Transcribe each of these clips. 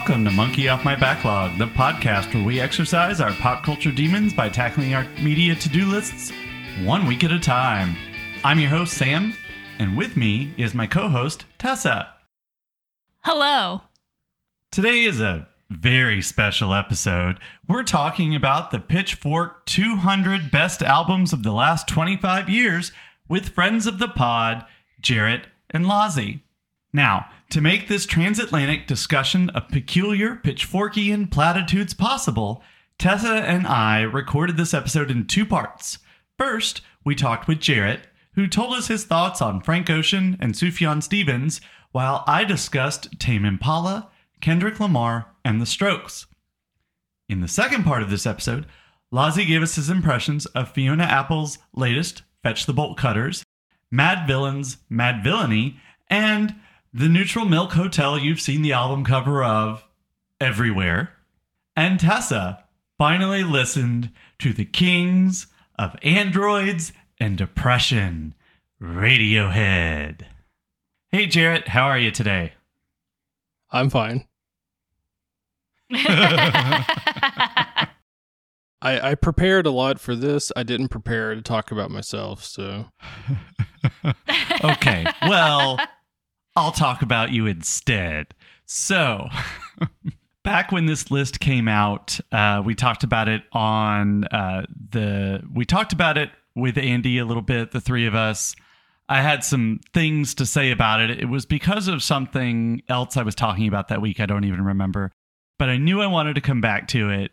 Welcome to Monkey Off My Backlog, the podcast where we exercise our pop culture demons by tackling our media to do lists one week at a time. I'm your host, Sam, and with me is my co host, Tessa. Hello. Today is a very special episode. We're talking about the Pitchfork 200 Best Albums of the Last 25 Years with friends of the pod, Jarrett and Lozzie. Now, to make this transatlantic discussion of peculiar Pitchforkian platitudes possible, Tessa and I recorded this episode in two parts. First, we talked with Jarrett, who told us his thoughts on Frank Ocean and Sufjan Stevens, while I discussed Tame Impala, Kendrick Lamar, and The Strokes. In the second part of this episode, Lozzie gave us his impressions of Fiona Apple's latest Fetch the Bolt Cutters, Madvillain's, Mad Villainy, and the Neutral Milk Hotel you've seen the album cover of everywhere. And Tessa finally listened to the Kings of Androids and Depression, Radiohead. Hey, Jarrett, how are you today? I'm fine. I, I prepared a lot for this. I didn't prepare to talk about myself, so okay, well, I'll talk about you instead. So, back when this list came out, uh, we talked about it on uh, the. We talked about it with Andy a little bit, the three of us. I had some things to say about it. It was because of something else I was talking about that week. I don't even remember. But I knew I wanted to come back to it.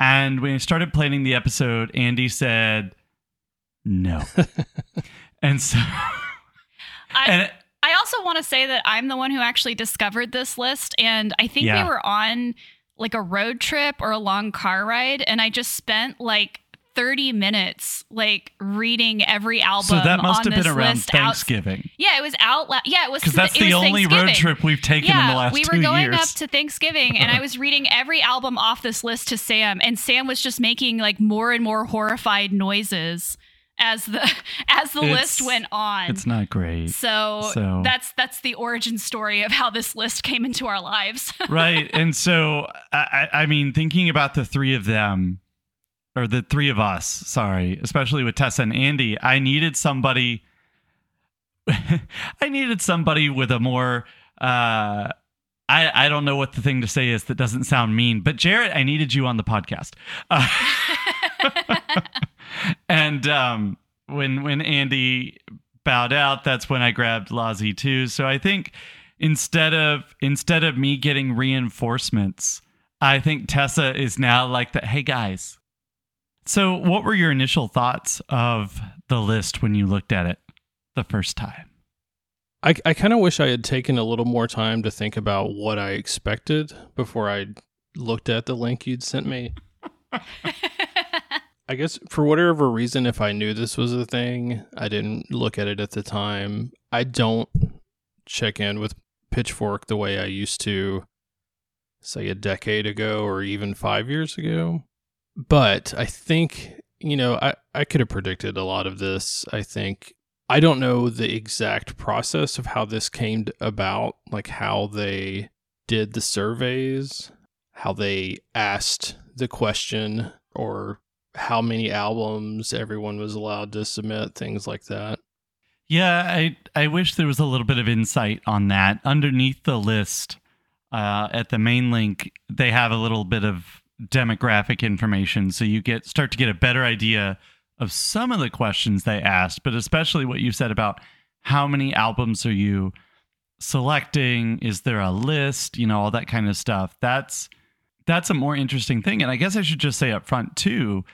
And when I started planning the episode, Andy said, no. and so. I, and I also want to say that I'm the one who actually discovered this list. And I think Yeah. we were on like a road trip or a long car ride. And I just spent like 30 minutes like reading every album. so that must on have been around list out- Thanksgiving. yeah, it was out. Yeah, it was Because that's it the only road trip we've taken yeah, in the last we were going years. up to Thanksgiving and I was reading every album off this list to Sam and Sam was just making like more and more horrified noises as the as the It's- list went on. it's not great. so, So- that's that's the origin story of how this list came into our lives. right. And so, I, I mean, thinking about the three of them, or the three of us, sorry, especially with Tessa and Andy, I needed somebody. I needed somebody with a more. Uh, I, I don't know what the thing to say is that doesn't sound mean, but Jarrett, I needed you on the podcast. Uh, and um, when when Andy bowed out, that's when I grabbed Lozzie too. So I think instead of instead of me getting reinforcements, I think Tessa is now like the hey guys. So what were your initial thoughts of the list when you looked at it the first time? I, I kind of wish I had taken a little more time to think about what I expected before I looked at the link you'd sent me. I guess for whatever reason, if I knew this was a thing, I didn't look at it at the time. I don't check in with Pitchfork the way I used to, say, a decade ago or even five years ago. But I think, you know, I, I could have predicted a lot of this. I think I don't know the exact process of how this came about, like how they did the surveys, how they asked the question, or how many albums everyone was allowed to submit, things like that. Yeah, I I wish there was a little bit of insight on that. Underneath the list, uh, at the main link, they have a little bit of demographic information, so you get start to get a better idea of some of the questions they asked, but especially what you said about how many albums are you selecting? Is there a list? You know, all that kind of stuff. That's that's a more interesting thing. And I guess I should just say up front too,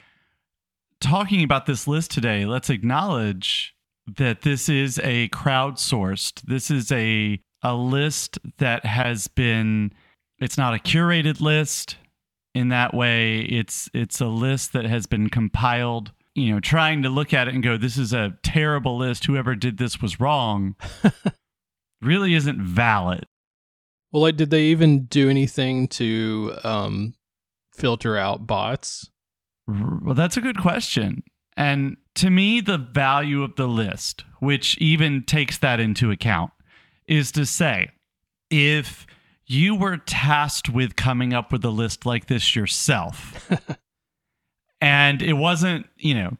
talking about this list today, let's acknowledge that this is a crowdsourced. This is a a list that has been it's not a curated list in that way. It's it's a list that has been compiled, you know, trying to look at it and go, this is a terrible list. Whoever did this was wrong. really isn't valid. Well, like, did they even do anything to um, filter out bots? Well, that's a good question. And to me, the value of the list, which even takes that into account, is to say if you were tasked with coming up with a list like this yourself. and it wasn't, you know,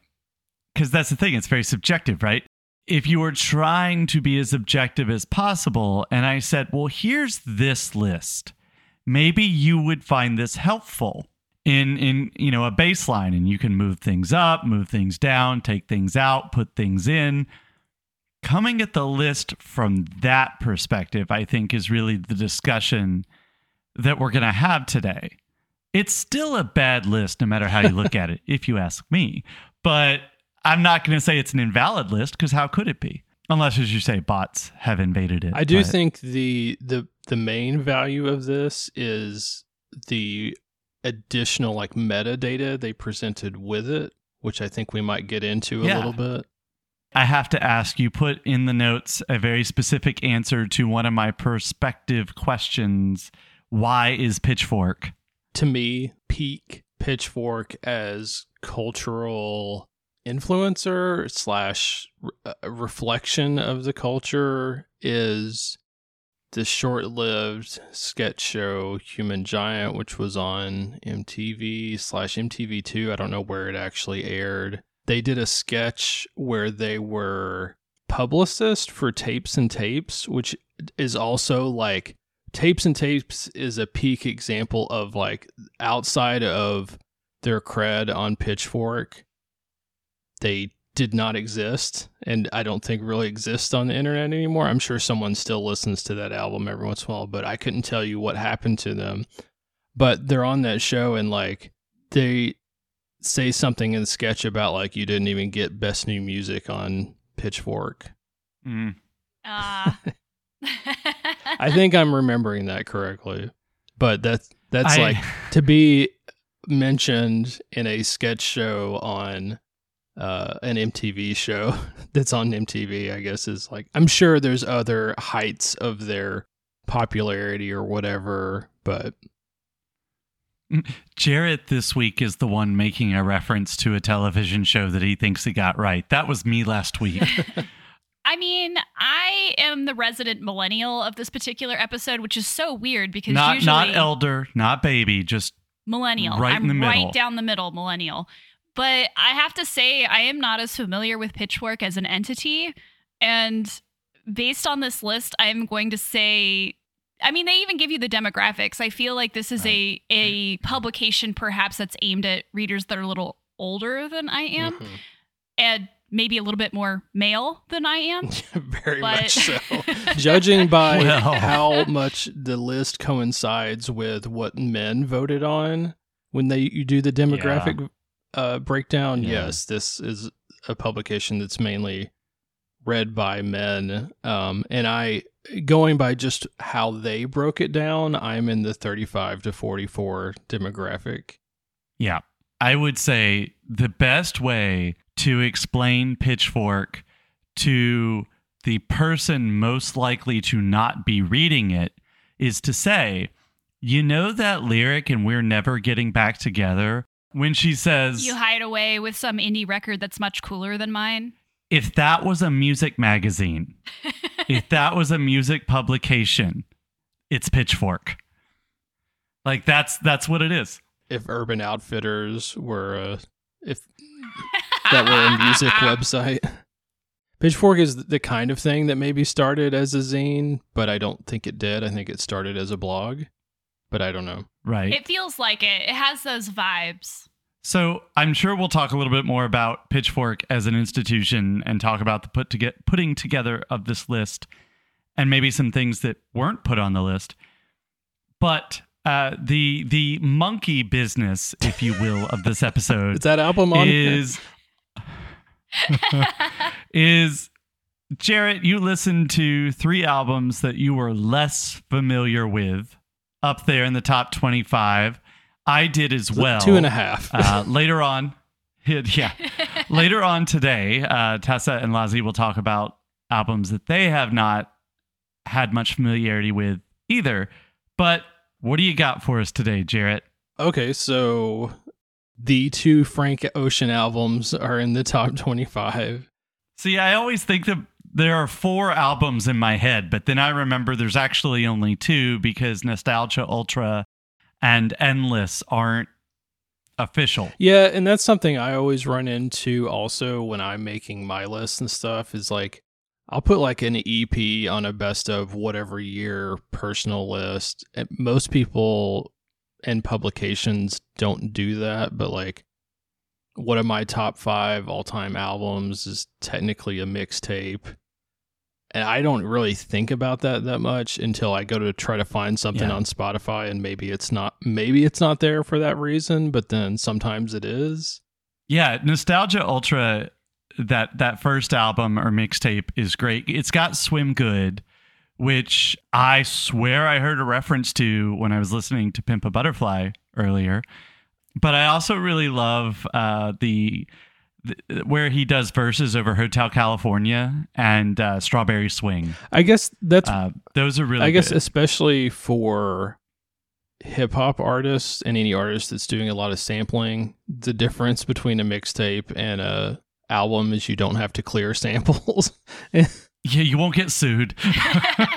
because that's the thing, it's very subjective, right? If you were trying to be as objective as possible, and I said, well, here's this list, maybe you would find this helpful in in you know a baseline and you can move things up move things down take things out put things in. Coming at the list from that perspective i think is really the discussion that we're going to have today. It's still a bad list no matter how you look at it if you ask me. But i'm not going to say it's an invalid list because how could it be? Unless as you say bots have invaded it I do but- think the the the main value of this is the additional like metadata they presented with it, which I think we might get into a Yeah. little bit. I have to ask you put in the notes a very specific answer to one of my perspective questions. Why is Pitchfork? To me, peak Pitchfork as cultural influencer slash uh, reflection of the culture is the short-lived sketch show Human Giant, which was on MTV slash MTV2. I don't know where it actually aired. They did a sketch where they were publicist for Tapes and Tapes, which is also like Tapes and Tapes is a peak example of like outside of their cred on Pitchfork, they did not exist and I don't think really exists on the internet anymore. I'm sure someone still listens to that album every once in a while, but I couldn't tell you what happened to them. But they're on that show and like they say something in the sketch about like you didn't even get best new music on Pitchfork. Mm. Uh, I think I'm remembering that correctly. But that's that's I- like to be mentioned in a sketch show on uh, an MTV show that's on MTV, I guess is like I'm sure there's other heights of their popularity or whatever, but Jarrett this week is the one making a reference to a television show that he thinks he got right. That was me last week. I mean, I am the resident millennial of this particular episode, which is so weird because not usually not elder, not baby, just millennial. right I'm in the middle. right down the middle, millennial. But I have to say, I am not as familiar with Pitchfork as an entity. And based on this list, I'm going to say, I mean, they even give you the demographics. I feel like this is a a publication perhaps that's aimed at readers that are a little older than I am Mhm. and maybe a little bit more male than I am. very But- much so. Judging by Well. how much the list coincides with what men voted on when they you do the demographic uh, breakdown, Yeah. yes, this is a publication that's mainly read by men. Um, and I, going by just how they broke it down, I'm in the 35 to 44 demographic. Yeah. I would say the best way to explain Pitchfork to the person most likely to not be reading it is to say, you know that lyric and we're never getting back together when she says You hide away with some indie record that's much cooler than mine. if that was a music magazine, if that was a music publication, it's Pitchfork. Like that's that's what it is. If Urban Outfitters were a, if that were a music website. Pitchfork is the kind of thing that maybe started as a zine, but I don't think it did. I think it started as a blog, but I don't know. Right. It feels like it. It has those vibes. So I'm sure we'll talk a little bit more about Pitchfork as an institution and talk about the put to get putting together of this list and maybe some things that weren't put on the list. But uh, the the monkey business, if you will, of this episode Is that album on? is is Jarrett, you listened to three albums that you were less familiar with up there in the top 25. I did as well. two and a half. uh, later on, yeah, later on today, uh, Tessa and Lozzie will talk about albums that they have not had much familiarity with either. But what do you got for us today, Jarrett? Okay, so the two Frank Ocean albums are in the top 25. See, I always think that there are four albums in my head, but then I remember there's actually only two because Nostalgia Ultra and Endless aren't official. Yeah, and that's something I always run into also when I'm making my list and stuff is like I'll put like an EP on a best of whatever year personal list. Most people and publications don't do that, but like one of my top five all time albums is technically a mixtape. And I don't really think about that that much until I go to try to find something Yeah. on Spotify and maybe it's not maybe it's not there for that reason, but then sometimes it is. Yeah, Nostalgia Ultra that that first album or mixtape is great. It's got Swim Good, which I swear I heard a reference to when I was listening to Pimp a Butterfly earlier. But I also really love uh, the, the where he does verses over Hotel California and uh, Strawberry Swing. I guess that's Uh, those are really. I guess good. especially for hip hop artists and any artist that's doing a lot of sampling, the difference between a mixtape and a album is you don't have to clear samples. yeah, you won't get sued.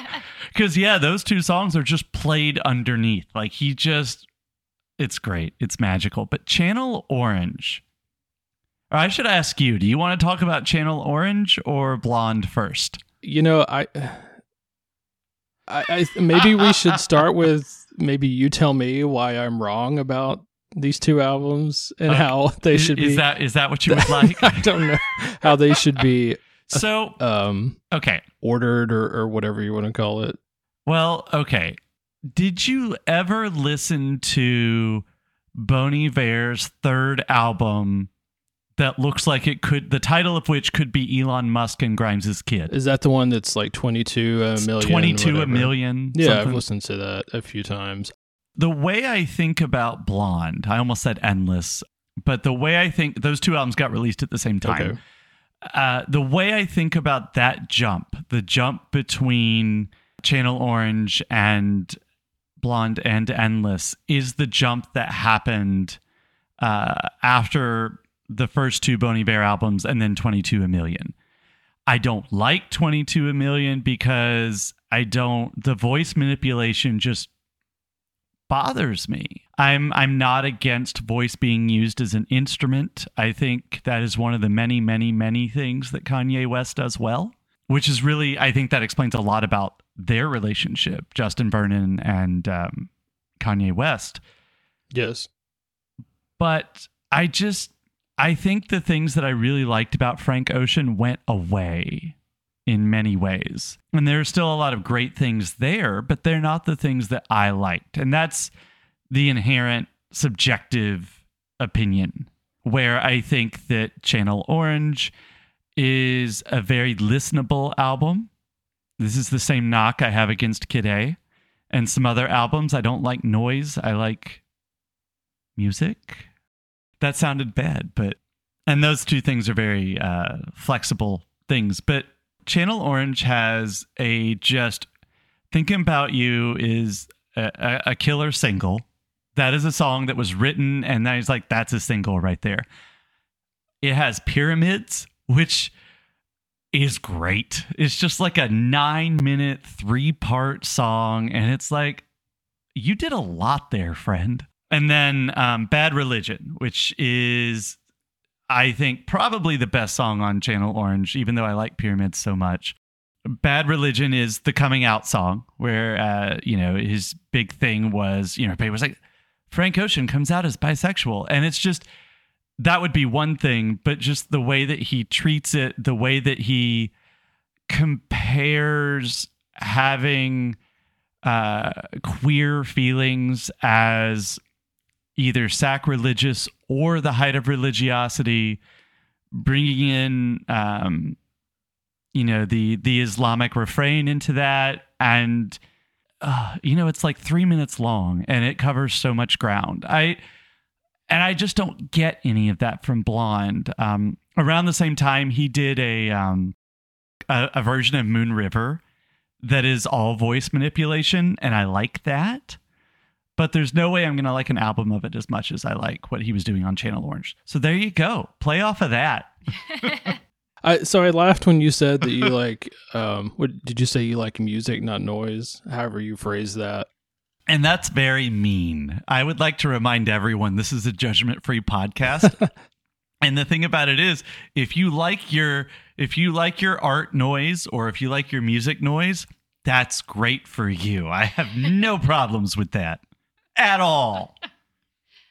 Because yeah, those two songs are just played underneath. Like he just, it's great. It's magical. But Channel Orange. I should ask you: Do you want to talk about Channel Orange or Blonde first? you know, I, I, I maybe we should start with maybe you tell me why I'm wrong about these two albums and Okay. how they should is be. Is that is that what you would like? I don't know how they should be so um okay. ordered or, or whatever you want to call it. Well, okay. Did you ever listen to Bon Iver's third album that looks like it could, the title of which could be Elon Musk and Grimes' kid? Is that the one that's like 22 a million? 22 a million. Yeah, I've listened to that a few times. The way I think about Blonde, I almost said Endless, but the way I think those two albums got released at the same time. Okay. Uh, the way I think about that jump, the jump between Channel Orange and Blonde and Endless, is the jump that happened uh, after the first two Bon Iver albums and then 22 a Million. I don't like 22 a Million because I don't, the voice manipulation just bothers me. I'm I'm not against voice being used as an instrument. I think that is one of the many many many things that Kanye West does well, which is really I think that explains a lot about their relationship, Justin Vernon and um, Kanye West. Yes. But I just I think the things that I really liked about Frank Ocean went away in many ways. And there's still a lot of great things there, but they're not the things that I liked. And that's the inherent subjective opinion where I think that Channel Orange is a very listenable album. This is the same knock I have against Kid A and some other albums. I don't like noise. I like music. That sounded bad, but and those two things are very uh, flexible things. But Channel Orange has a just thinking about you is a, a, killer single. That is a song that was written, and that is like that's a single right there. It has pyramids, which is great. It's just like a nine minute, three part song, and it's like you did a lot there, friend. And then um, Bad Religion, which is, I think, probably the best song on Channel Orange, even though I like Pyramids so much. Bad Religion is the coming out song where, uh, you know, his big thing was, you know, everybody was like, Frank Ocean comes out as bisexual. And it's just, that would be one thing, but just the way that he treats it, the way that he compares having uh, queer feelings as either sacrilegious or the height of religiosity, bringing in, um, you know, the the Islamic refrain into that, and uh, you know, it's like three minutes long and it covers so much ground. I and I just don't get any of that from Blonde. Um, around the same time, he did a um, a, a version of Moon River that is all voice manipulation, and I like that. But there's no way I'm gonna like an album of it as much as I like what he was doing on Channel Orange. So there you go. Play off of that. I so I laughed when you said that you like um what did you say you like music not noise however you phrase that And that's very mean. I would like to remind everyone this is a judgment free podcast. and the thing about it is, if you like your if you like your art noise or if you like your music noise, that's great for you. I have no problems with that at all.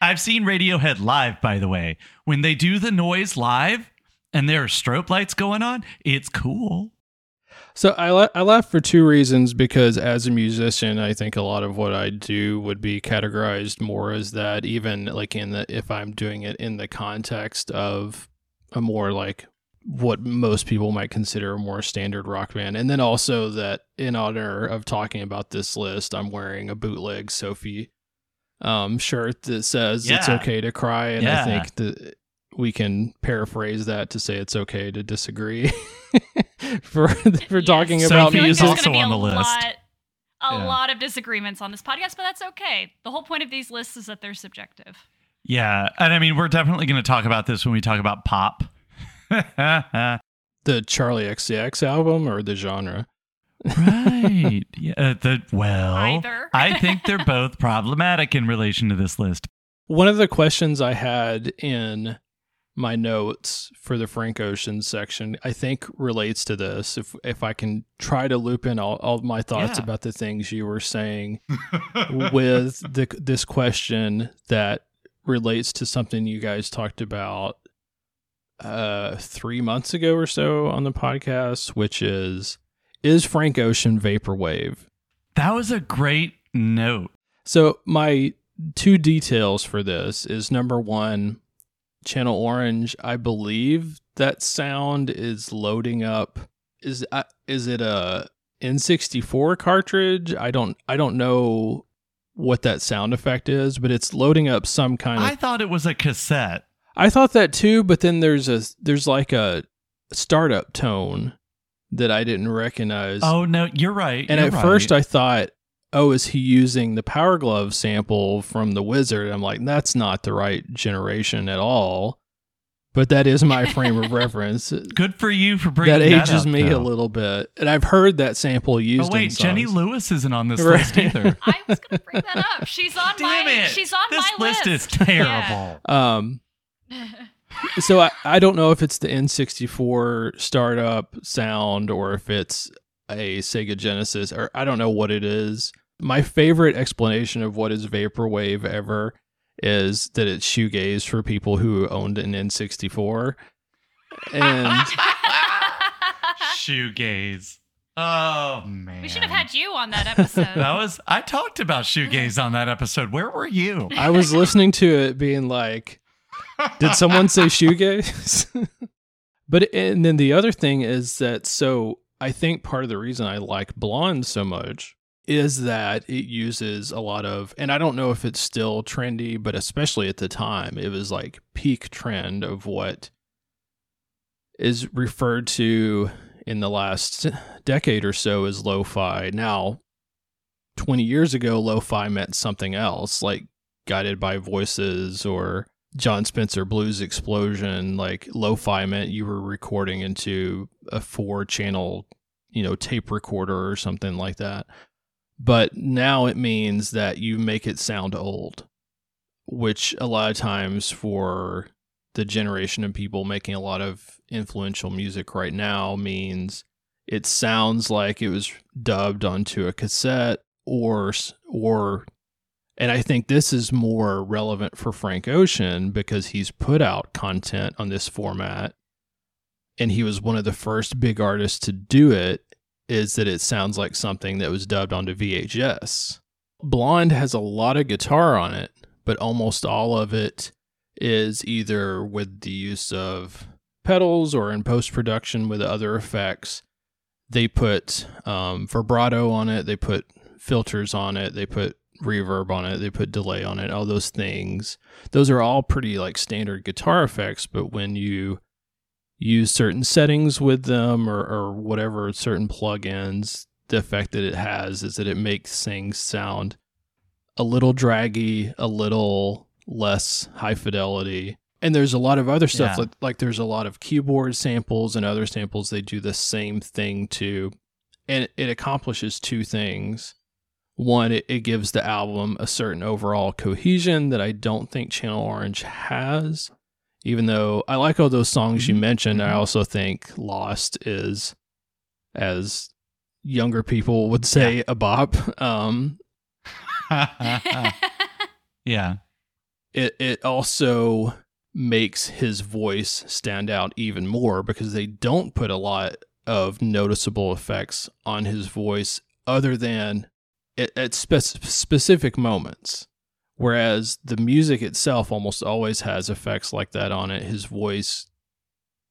I've seen Radiohead live, by the way. When they do the noise live and there are strobe lights going on, it's cool. So I la- I laugh for two reasons because as a musician, I think a lot of what I do would be categorized more as that. Even like in the if I'm doing it in the context of a more like what most people might consider a more standard rock band, and then also that in honor of talking about this list, I'm wearing a bootleg Sophie um, shirt that says it's okay to cry, and I think that we can paraphrase that to say it's okay to disagree for for Yes. talking So about I feel like music. there's music. gonna be also on the list. Lot, a Yeah. lot of disagreements on this podcast, but that's okay. The whole point of these lists is that they're subjective. Yeah. And I mean, we're definitely going to talk about this when we talk about pop. The Charli XCX album or the genre? Yeah. uh, the, well, Either. I think they're both problematic in relation to this list. One of the questions I had in my notes for the Frank Ocean section, I think relates to this. If if I can try to loop in all, all my thoughts Yeah. about the things you were saying with the this question that relates to something you guys talked about uh three months ago or so on the podcast, which is is Frank Ocean vaporwave? that was a great note. So my two details for this is number one, Channel Orange. I believe that sound is loading up. Is uh, is it a N64 cartridge? I don't I don't know what that sound effect is, but it's loading up some kind of. I thought it was a cassette. I thought that too, but then there's a there's like a startup tone that I didn't recognize. Oh, no, you're right. And you're at right. first, I thought, oh, is he using the Power Glove sample from the Wizard? I'm like, that's not the right generation at all. But that is my frame of reference. Good for you for bringing that that, ages up, me a little bit, and I've heard that sample used. Oh wait, in Jenny. Lewis isn't on this Right. list either. I was gonna bring that up. She's on Damn my. it! She's on this my list This list is Yeah. terrible. Um, so I, I don't know if it's the N64 startup sound or if it's a Sega Genesis or I don't know what it is. My favorite explanation of what is vaporwave ever is that it's shoegaze for people who owned an N64. And Shoegaze. Oh man. we should have had you on that episode. That was I talked about shoegaze on that episode. Where were you? I was listening to it being like, did someone say shoegaze? but and then the other thing is that so I think part of the reason I like Blonde so much is that it uses a lot of and I don't know if it's still trendy, but especially at the time, it was like peak trend of what is referred to in the last decade or so as lo-fi. Now, 20 years ago, lo-fi meant something else, like guided by voices or Jon Spencer Blues Explosion, like lo-fi meant you were recording into a four channel, you know, tape recorder or something like that. But now it means that you make it sound old, which a lot of times for the generation of people making a lot of influential music right now means it sounds like it was dubbed onto a cassette or or and I think this is more relevant for Frank Ocean because he's put out content on this format and he was one of the first big artists to do it is that it sounds like something that was dubbed onto VHS. Blonde has a lot of guitar on it, but almost all of it is either with the use of pedals or in post production with other effects. They put um, vibrato on it, they put filters on it, they put reverb on it, they put delay on it, all those things. Those are all pretty like standard guitar effects, but when you use certain settings with them or, or whatever certain plugins, the effect that it has is that it makes things sound a little draggy, a little less high fidelity. And there's a lot of other stuff Yeah. like like there's a lot of keyboard samples and other samples they do the same thing to and it accomplishes two things. One, it, it gives the album a certain overall cohesion that I don't think Channel Orange has. Even though I like all those songs you Mhm. mentioned, I Mhm. also think Lost is, as younger people would say, a bop. Um, yeah. it it also makes his voice stand out even more because they don't put a lot of noticeable effects on his voice other than at, at spec- specific moments whereas the music itself almost always has effects like that on it his voice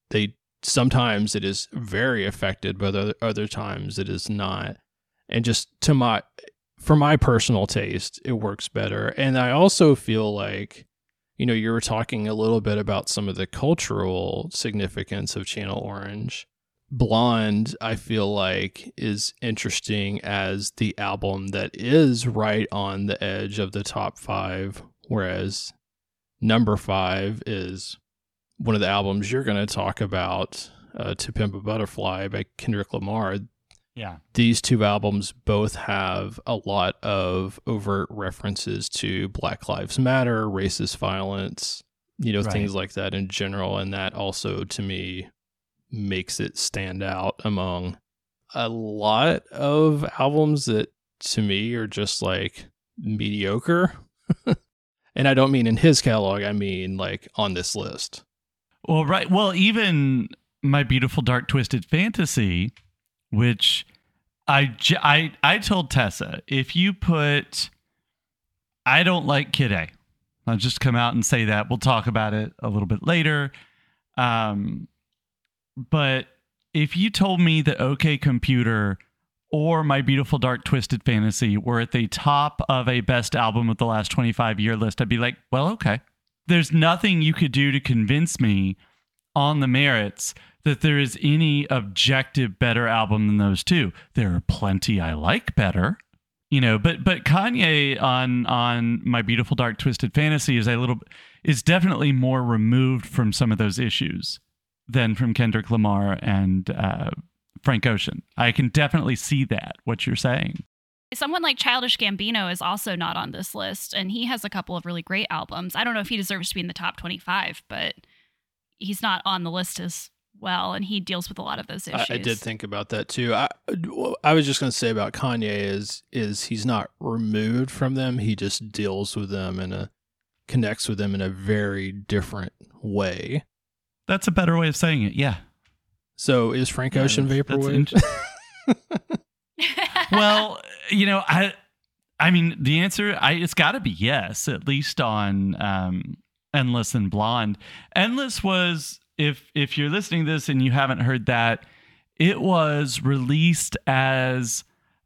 they sometimes it is very affected but other, other times it is not and just to my for my personal taste, it works better. And I also feel like, you know, you were talking a little bit about some of the cultural significance of Channel Orange. Blonde, I feel like, is interesting as the album that is right on the edge of the top five, whereas number five is one of the albums you're going to talk about, uh, To Pimp a Butterfly by Kendrick Lamar Yeah. these two albums both have a lot of overt references to Black Lives Matter, racist violence, you know, Right. things like that in general. And that also, to me, makes it stand out among a lot of albums that, to me, are just like mediocre. and I don't mean in his catalog, I mean like on this list. Well, right. Well, even my beautiful dark twisted fantasy, which I, I, I told Tessa if you put I don't like Kid A. I'll just come out and say that. We'll talk about it a little bit later. Um, but if you told me that OK Computer or My Beautiful Dark Twisted Fantasy were at the top of a best album of the last 25 year list, I'd be like, well, okay. There's nothing you could do to convince me on the merits that there is any objective better album than those two. There are plenty I like better. You know, but but Kanye on on My Beautiful Dark Twisted Fantasy is a little is definitely more removed from some of those issues than from Kendrick Lamar and uh, Frank Ocean. I can definitely see that what you're saying. Someone like Childish Gambino is also not on this list, and he has a couple of really great albums. I don't know if he deserves to be in the top 25, but he's not on the list as well, and he deals with a lot of those I, issues. I did think about that too. I I was just going to say about Kanye is is he's not removed from them. He just deals with them in a connects with them in a very different way. That's a better way of saying it. Yeah. So is Frank Yeah, Ocean that's vaporwave? well, you know, I I mean, the answer I it's got to be yes, at least on um Endless and Blonde. Endless was if if you're listening to this and you haven't heard that, it was released as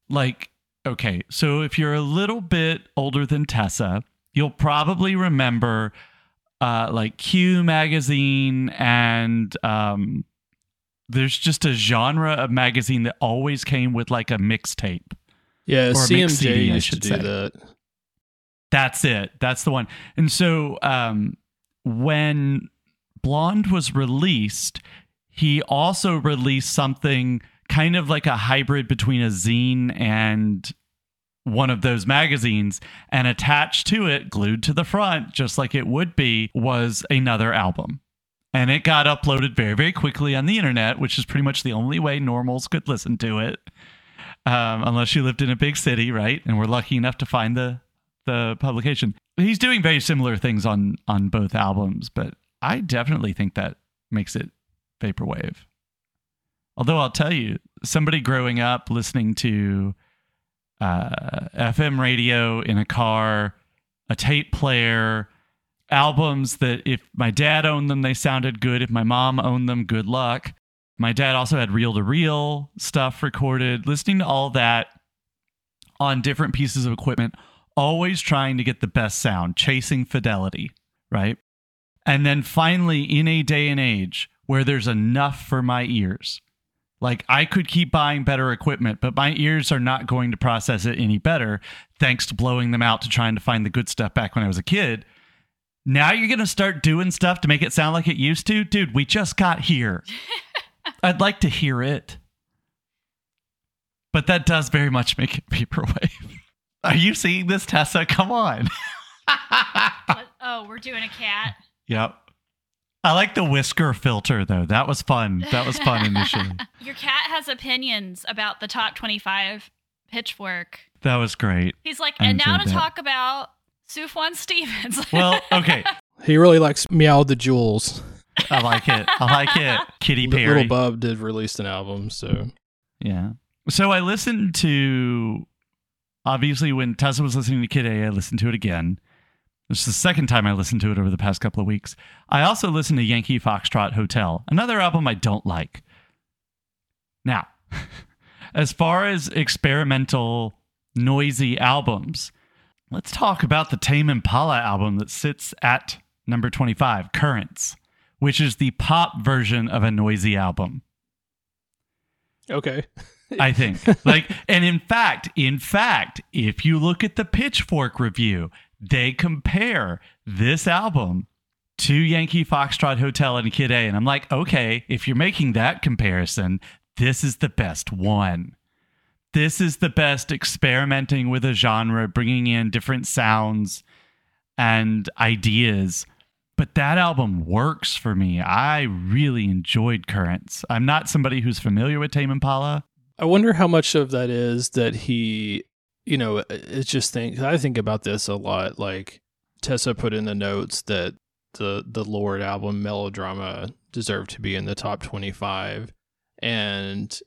like okay, so if you're a little bit older than Tessa, you'll probably remember uh like Q magazine and um there's just a genre of magazine that always came with like a mixtape. yeah, Or CMJ CD, I used to should do say. that. That's it. That's the one. And so um, when Blonde was released, he also released something kind of like a hybrid between a zine and one of those magazines. And attached to it, glued to the front, just like it would be, was another album. And it got uploaded very, very quickly on the internet, which is pretty much the only way normals could listen to it. Um, unless you lived in a big city, right? And we're lucky enough to find the the publication. He's doing very similar things on on both albums, but I definitely think that makes it vaporwave. Although I'll tell you, somebody growing up listening to uh, FM radio in a car, a tape player, albums that if my dad owned them, they sounded good. If my mom owned them, good luck. My dad also had reel to reel stuff recorded. Listening to all that on different pieces of equipment, always trying to get the best sound, chasing fidelity, right? And then finally, in a day and age where there's enough for my ears, like I could keep buying better equipment, but my ears are not going to process it any better thanks to blowing them out to trying to find the good stuff back when I was a kid. Now you're going to start doing stuff to make it sound like it used to? Dude, we just got here. I'd like to hear it. But that does very much make it vaporwave. Are you seeing this, Tessa? Come on. Oh, we're doing a cat. yep. I like the whisker filter, though. That was fun. That was fun initially. Your cat has opinions about the top 25 pitchfork. That was great. He's like, I and now to that. talk about Sufjan Stevens. Well, okay. He really likes Meow the Jewels. I like it. I like it. Kitty L- Perry. Little Bub did release an album, so Yeah. So I listened to obviously when Tessa was listening to Kid A, I listened to it again. This is the second time I listened to it over the past couple of weeks. I also listened to Yankee Foxtrot Hotel, another album I don't like. Now, as far as experimental, noisy albums, let's talk about the Tame Impala album that sits at number 25, Currents, which is the pop version of a noisy album. okay. I think. Like, and in fact, in fact, if you look at the Pitchfork review, they compare this album to Yankee Foxtrot Hotel and Kid A. And I'm like, okay, if you're making that comparison, this is the best one. This is the best experimenting with a genre, bringing in different sounds and ideas. But that album works for me. I really enjoyed Currents. I'm not somebody who's familiar with Tame Impala. I wonder how much of that is that he, you know, it's just think I think about this a lot. Like Tessa put in the notes that the the Lorde album Melodrama deserved to be in the top twenty five, and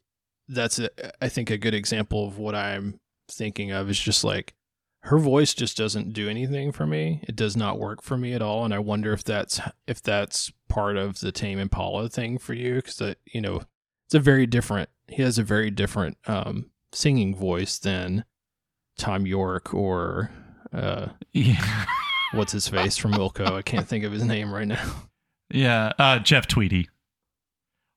that's a, I think a good example of what I'm thinking of is just like her voice just doesn't do anything for me. It does not work for me at all, and I wonder if that's if that's part of the Tame Impala thing for you because you know it's a very different he has a very different um singing voice than Thom Yorke or uh Yeah. what's his face from Wilco. I can't think of his name right now. Yeah, uh, Jeff Tweedy.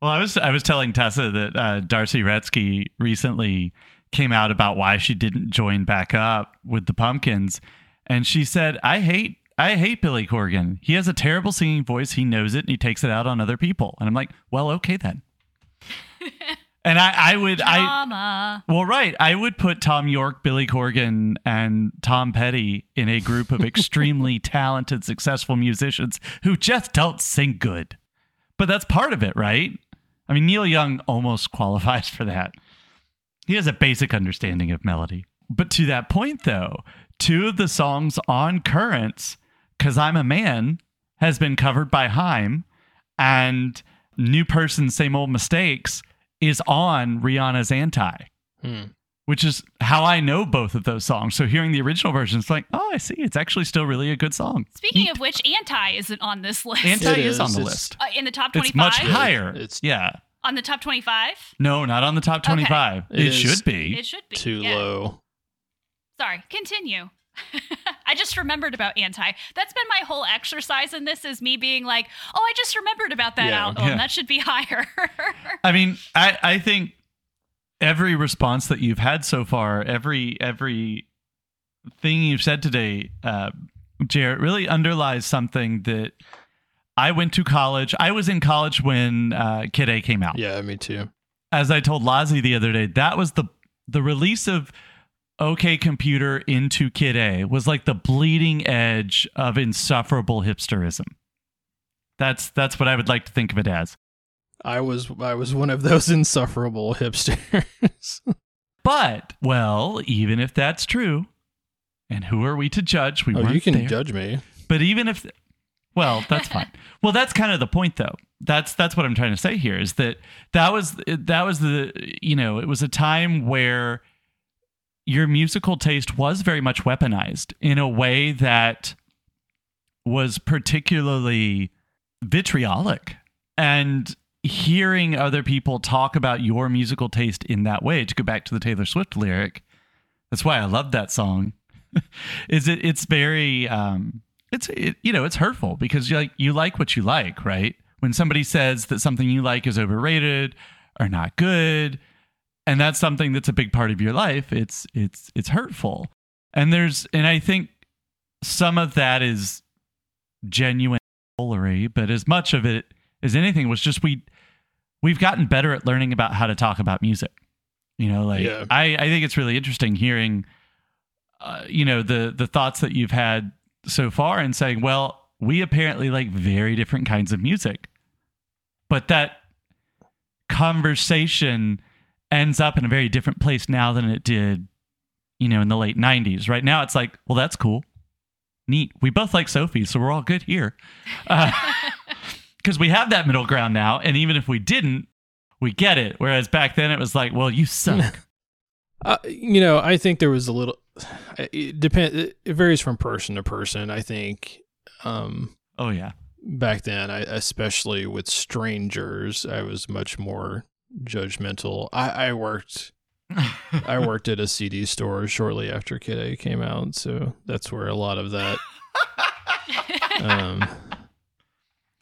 Well, I was I was telling Tessa that uh, D'arcy Wretzky recently came out about why she didn't join back up with the Pumpkins, and she said, "I hate I hate Billy Corgan. He has a terrible singing voice. He knows it, and he takes it out on other people." And I'm like, "Well, okay then." and I I would I well, right. I would put Thom Yorke, Billy Corgan, and Tom Petty in a group of extremely talented, successful musicians who just don't sing good. But that's part of it, right? I mean, Neil Young almost qualifies for that. He has a basic understanding of melody. But to that point, though, two of the songs on Currents, Cause I'm a Man, has been covered by Haim, and New Person, Same Old Mistakes is on Rihanna's Anti Hmm. which is how I know both of those songs. So hearing the original version, it's like, oh, I see. It's actually still really a good song. Speaking Neat. of which, Anti isn't on this list. Anti It is, is. on the It's- list. uh, in the top 25? It's 25? much higher. It's- yeah. On the top 25? No, not on the top 25. It It, is- should be. It should be. Too yeah. low. Sorry, continue. I just remembered about anti. That's been my whole exercise in this is me being like, oh, I just remembered about that Yeah. album. Yeah. That should be higher. I mean, I, I think every response that you've had so far, every every thing you've said today, uh, Jarrett, really underlies something that I went to college. I was in college when uh, Kid A came out. Yeah, me too. as I told Lozzie the other day, that was the the release of OK Computer into Kid A was like the bleeding edge of insufferable hipsterism. That's that's what I would like to think of it as. I was I was one of those insufferable hipsters. But well, even if that's true, and who are we to judge? We oh, you can there. judge me. But even if, well, that's fine. well, that's kind of the point, though. That's that's what I'm trying to say here is that that was that was the you know it was a time where your musical taste was very much weaponized in a way that was particularly vitriolic. And hearing other people talk about your musical taste in that way to go back to the Taylor Swift lyric that's why I love that song is it it's very um it's it, you know it's hurtful because you like you like what you like right? When somebody says that something you like is overrated or not good and that's something that's a big part of your life it's it's it's hurtful and there's and i think some of that is genuine foolery, but as much of it as anything was just we we've gotten better at learning about how to talk about music. You know, like Yeah. I I think it's really interesting hearing uh, you know the the thoughts that you've had so far and saying, well, we apparently like very different kinds of music. But that conversation ends up in a very different place now than it did, you know, in the late 90s. Right now, it's like, well, that's cool. Neat. We both like Sophie, so we're all good here. Because we have that middle ground now. And even if we didn't, we get it. Whereas back then, it was like, well, you suck. Uh, you know, I think there was a little. It depend. It varies from person to person. I think. Um, oh, yeah. back then, I, especially with strangers, I was much more judgmental. I, I worked. I worked at a CD store shortly after Kid A came out, so that's where a lot of that um,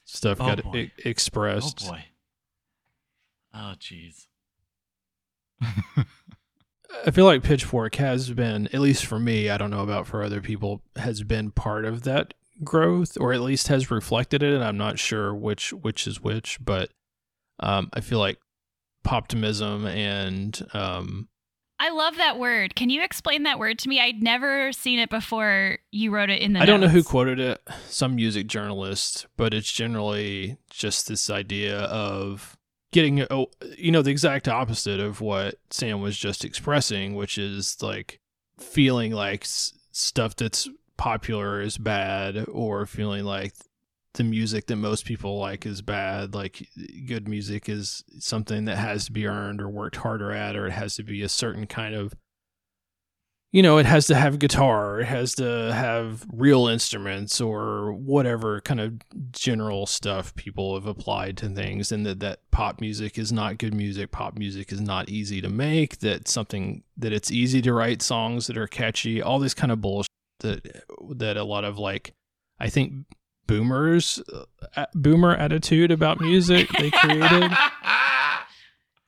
stuff Oh, got boy. e- oh, expressed. boy. Oh, jeez. I feel like Pitchfork has been, at least for me, I don't know about for other people, has been part of that growth, or at least has reflected it. And I'm not sure which which is which, but um, I feel like poptimism and um, I love that word. Can you explain that word to me? I'd never seen it before you wrote it in the I don't know who quoted it, some music journalist, but it's generally just this idea of getting, oh, you know, the exact opposite of what Sam was just expressing, which is like feeling like stuff that's popular is bad or feeling like the music that most people like is bad. Like good music is something that has to be earned or worked harder at, or it has to be a certain kind of you know, it has to have guitar, it has to have real instruments or whatever kind of general stuff people have applied to things, and that, that pop music is not good music, pop music is not easy to make, that something that it's easy to write songs that are catchy, all this kind of bullshit that that a lot of like I think boomers uh, boomer attitude about music they created.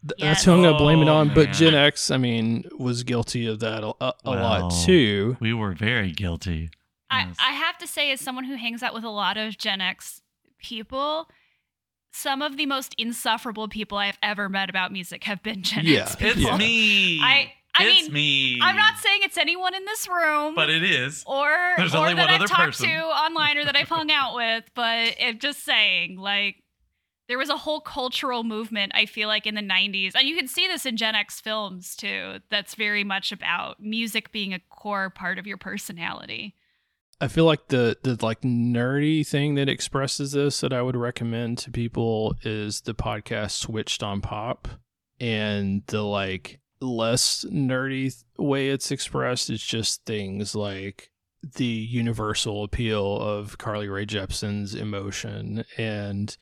Th- That's who I'm going to blame it Oh, on. But. Gen X, I mean, was guilty of that a, a, a lot too. We were very guilty. I, Yes. I have to say, as someone who hangs out with a lot of Gen X people, some of the most insufferable people I've ever met about music have been Gen Yeah. X It's people. Yeah. me. I- I it's mean, me. I'm not saying it's anyone in this room. But it is. or There's or only that one I've other talked person. to online or that I've hung out with, but I'm just saying, like, there was a whole cultural movement, I feel like, in the 90s. And you can see this in Gen X films, too, that's very much about music being a core part of your personality. I feel like the the like nerdy thing that expresses this that I would recommend to people is the podcast Switched on Pop, and the like less nerdy way it's expressed is just things like the universal appeal of Carly Rae Jepsen's emotion and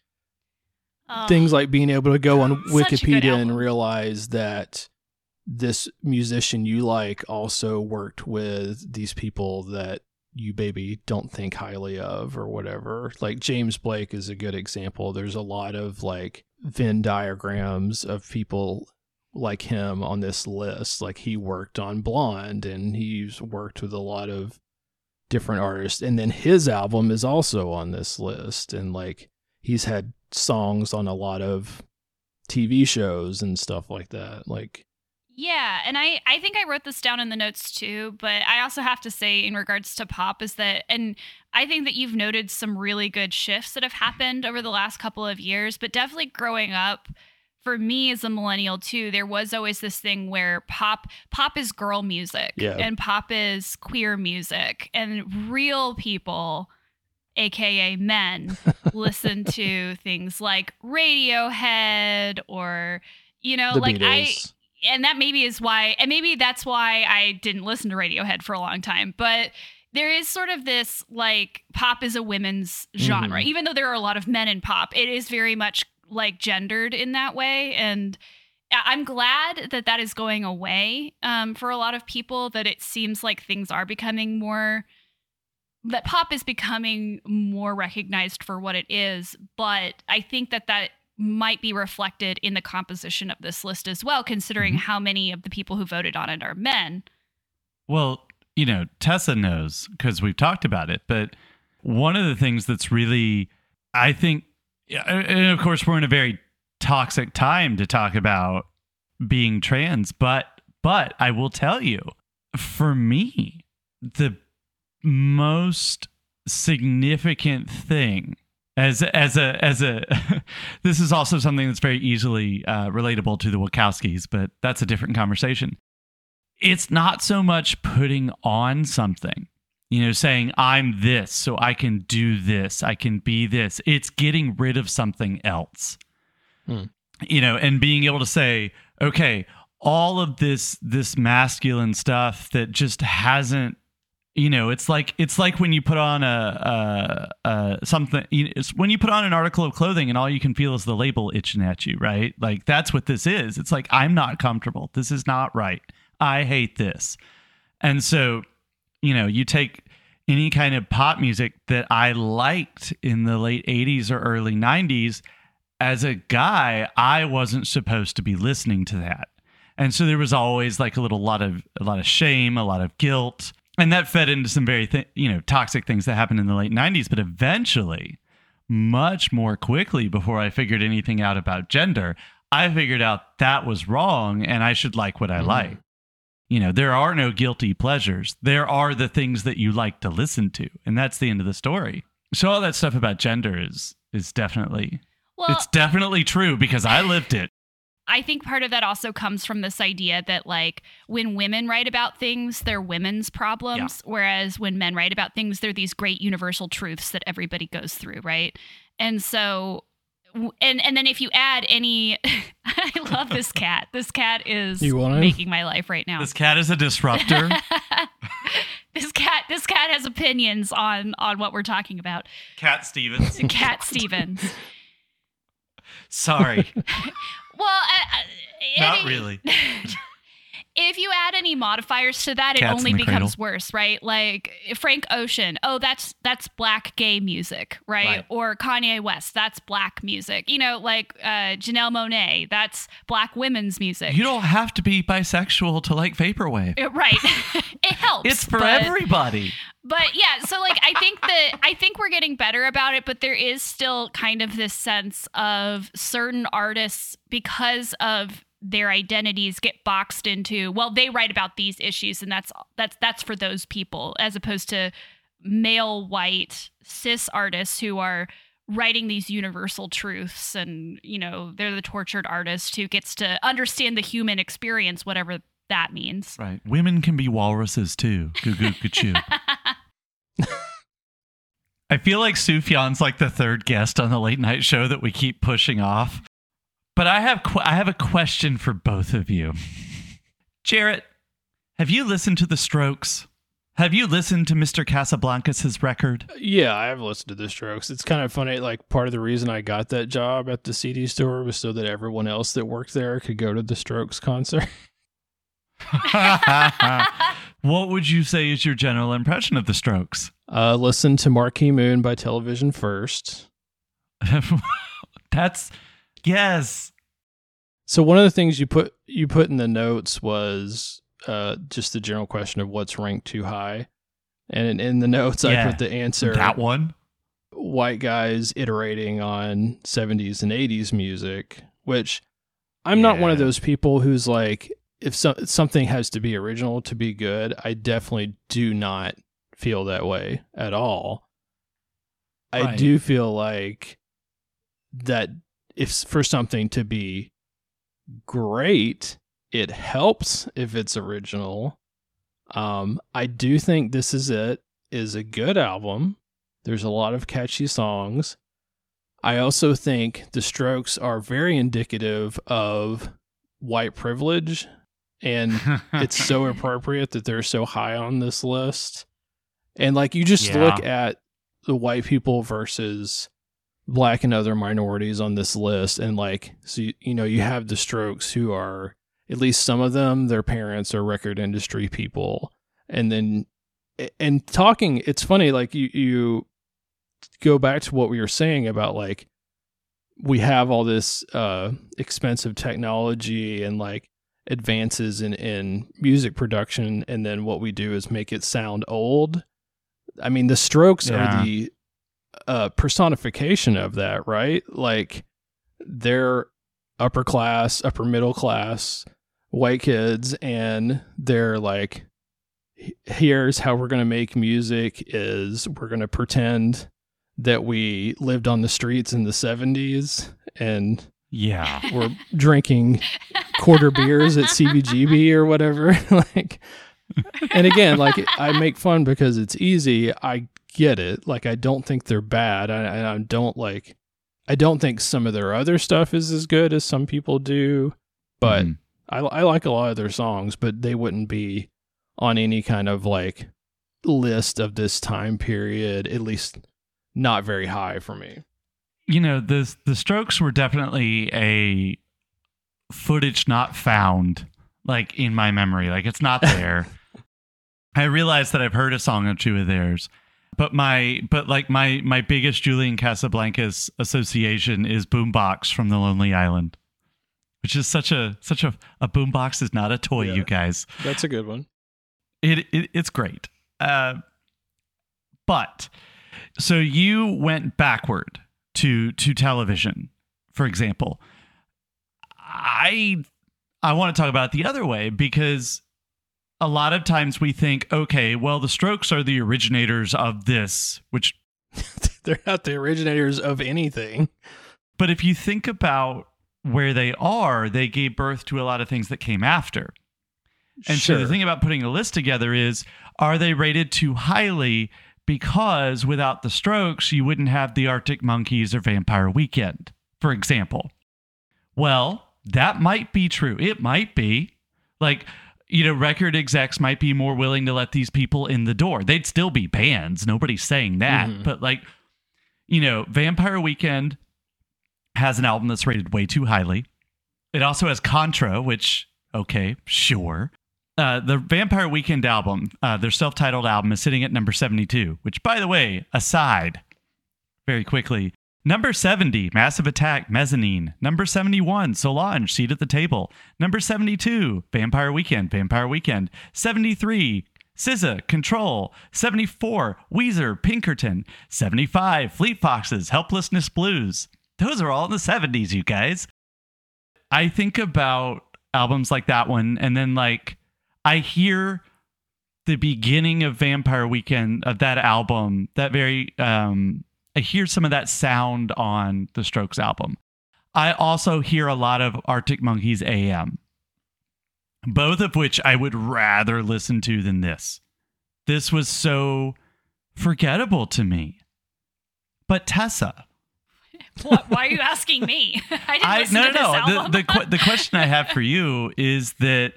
Oh, things like being able to go on Such a good Wikipedia and realize that this musician you like also worked with these people that you maybe don't think highly of or whatever. Like James Blake is a good example. There's a lot of like Venn diagrams of people like him on this list. Like he worked on Blonde and he's worked with a lot of different artists. And then his album is also on this list. And like he's had songs on a lot of TV shows and stuff like that. Like Yeah, and I I think I wrote this down in the notes too, but I also have to say in regards to pop is that and I think that you've noted some really good shifts that have happened over the last couple of years, but definitely growing up for me as a millennial too, there was always this thing where pop pop is girl music Yeah. and pop is queer music and real people aka men listen to things like Radiohead or you know the like I and that maybe is why and maybe that's why I didn't listen to Radiohead for a long time but there is sort of this like pop is a women's genre Mhm. even though there are a lot of men in pop it is very much like gendered in that way and I'm glad that that is going away um, for a lot of people that it seems like things are becoming more that pop is becoming more recognized for what it is but I think that that might be reflected in the composition of this list as well, considering Mhm. how many of the people who voted on it are men. Well, you know, Tessa knows because we've talked about it, but one of the things that's really, I think, and of course, we're in a very toxic time to talk about being trans, but but I will tell you, for me, the most significant thing as as a as a this is also something that's very easily uh, relatable to the Wachowskis, but that's a different conversation. It's not so much putting on something, you know, saying I'm this, so I can do this, I can be this. It's getting rid of something else, Hmm. you know, and being able to say, okay, all of this this masculine stuff that just hasn't you know it's like it's like when you put on a, a, a something you- it's when you put on an article of clothing and all you can feel is the label itching at you right? Like that's what this is. It's like i'm not comfortable. This is not right. I hate this. And so you know you take any kind of pop music that i liked in the late 80s or early 90s as a guy i wasn't supposed to be listening to that. And so there was always like a little lot of a lot of shame a lot of guilt. And that fed into some very th- you know toxic things that happened in the late 90s but eventually much more quickly before i figured anything out about gender i figured out that was wrong and i should like what i Mhm. like you know there are no guilty pleasures. There are the things that you like to listen to. And that's the end of the story. So all that stuff about gender is is definitely Well, it's definitely true because i lived it. I think part of that also comes from this idea that like when women write about things, they're women's problems, whereas when men write about things, they're these great universal truths that everybody goes through, right? And so and and then if you add any I love this cat. This cat is You want him? making my life right now. this cat is a disruptor this cat this cat has opinions on on what we're talking about. cat stevens Cat Stevens. sorry Well, uh, uh, not any- really if you add any modifiers to that, it Cats only in the becomes worse, right? Like Frank Ocean, oh, that's that's black gay music, right? Right. Or Kanye West, that's black music. You know, like uh, Janelle Monae, that's black women's music. you don't have to be bisexual to like vaporwave Uh, right. it helps. it's for but- everybody but yeah, so like I think that I think we're getting better about it, but there is still kind of this sense of certain artists because of their identities get boxed into well they write about these issues and that's that's that's for those people as opposed to male white cis artists who are writing these universal truths and you know they're the tortured artist who gets to understand the human experience whatever that means. Right. Women can be walruses too. Goo goo goo choo. I feel like Sufjan's like the third guest on the late night show that we keep pushing off. But I have qu- I have a question for both of you. Jarrett, have you listened to the Strokes? Have you listened to Mr. Casablancas' record? Yeah, I have listened to the Strokes. It's kind of funny. Like part of the reason I got that job at the CD store was so that everyone else that worked there could go to the Strokes concert. what would you say is your general impression of the Strokes? Uh, listen to Marquee Moon by Television first. That's yes. So one of the things you put you put in the notes was uh, just the general question of what's ranked too high, and in, in the notes I put the answer That one. white guys iterating on 70s and 80s music, which I'm not one of those people who's like, if so, something has to be original to be good, I definitely do not feel that way at all. I do feel like that if for something to be great, it helps if it's original. Um, I do think This Is It is a good album. There's a lot of catchy songs. I also think the Strokes are very indicative of white privilege, and it's so appropriate that they're so high on this list. And like you just Yeah. look at the white people versus black and other minorities on this list, and like, so you, you know, you have the Strokes who are at least some of them, their parents are record industry people, and then and talking, it's funny, like you you go back to what we were saying about like we have all this uh expensive technology and like advances in in music production. And then what we do is make it sound old. I mean the strokes Yeah. are the a personification of that, right? Like they're upper class, upper middle class white kids and they're like here's how we're going to make music is we're going to pretend that we lived on the streets in the 70s and yeah. we're drinking quarter beers at CBGB or whatever. Like and again like I make fun because it's easy. I get it like I don't think they're bad I, I don't like I don't think some of their other stuff is as good as some people do but mm I, I like a lot of their songs, but they wouldn't be on any kind of like list of this time period, at least not very high for me. You know, the the Strokes were definitely a footage not found, like in my memory. Like it's not there. I realize that I've heard a song or two of theirs, but my but like my my biggest Julian Casablancas association is Boombox from the Lonely Island which is such a such a a boombox is not a toy, yeah, you guys. That's a good one. It, it it's great. Uh, but so you went backward to to television, for example. I I want to talk about it the other way because a lot of times we think, okay, well, the Strokes are the originators of this, which they're not the originators of anything. But if you think about where they are, they gave birth to a lot of things that came after. And sure. so the thing about putting a list together is are they rated too highly because without the strokes, you wouldn't have the Arctic Monkeys or Vampire Weekend, for example? Well, that might be true. It might be. Like, you know, record execs might be more willing to let these people in the door. They'd still be bands. Nobody's saying that. Mm-hmm. But, like, you know, Vampire Weekend, has an album that's rated way too highly. It also has Contra, which, okay, sure. Uh, the Vampire Weekend album, uh, their self titled album, is sitting at number 72, which, by the way, aside, very quickly, number 70, Massive Attack, Mezzanine. Number 71, Solange, Seat at the Table. Number 72, Vampire Weekend, Vampire Weekend. 73, SZA, Control. 74, Weezer, Pinkerton. 75, Fleet Foxes, Helplessness Blues. Those are all in the 70s, you guys. I think about albums like that one, and then like I hear the beginning of Vampire Weekend of that album, that very um I hear some of that sound on the Strokes album. I also hear a lot of Arctic Monkeys AM. Both of which I would rather listen to than this. This was so forgettable to me. But Tessa, what, why are you asking me? I didn't I, listen no, to no, this no. The, the, the question I have for you is that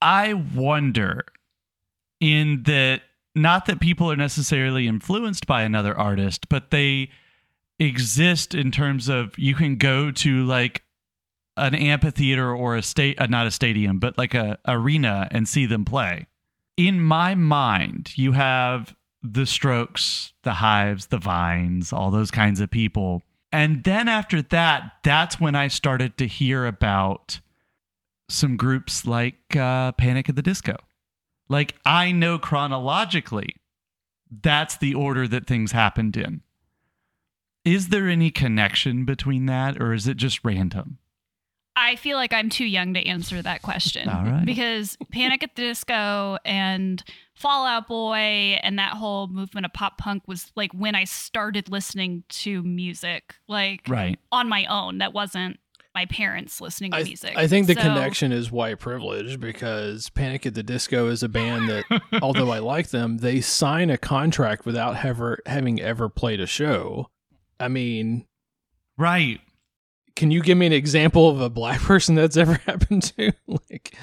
I wonder in that not that people are necessarily influenced by another artist, but they exist in terms of you can go to like an amphitheater or a state, uh, not a stadium, but like a arena and see them play. In my mind, you have the Strokes, the Hives, the Vines, all those kinds of people and then after that, that's when I started to hear about some groups like uh, Panic at the Disco. Like I know chronologically, that's the order that things happened in. Is there any connection between that, or is it just random? I feel like I'm too young to answer that question. All right. Because Panic at the Disco and Fall Out Boy and that whole movement of pop punk was like when I started listening to music, like right. on my own. That wasn't my parents listening to I, music. I think the so, connection is white privilege because Panic at the Disco is a band that, although I like them, they sign a contract without ever having ever played a show. I mean, right can you give me an example of a black person that's ever happened to? like,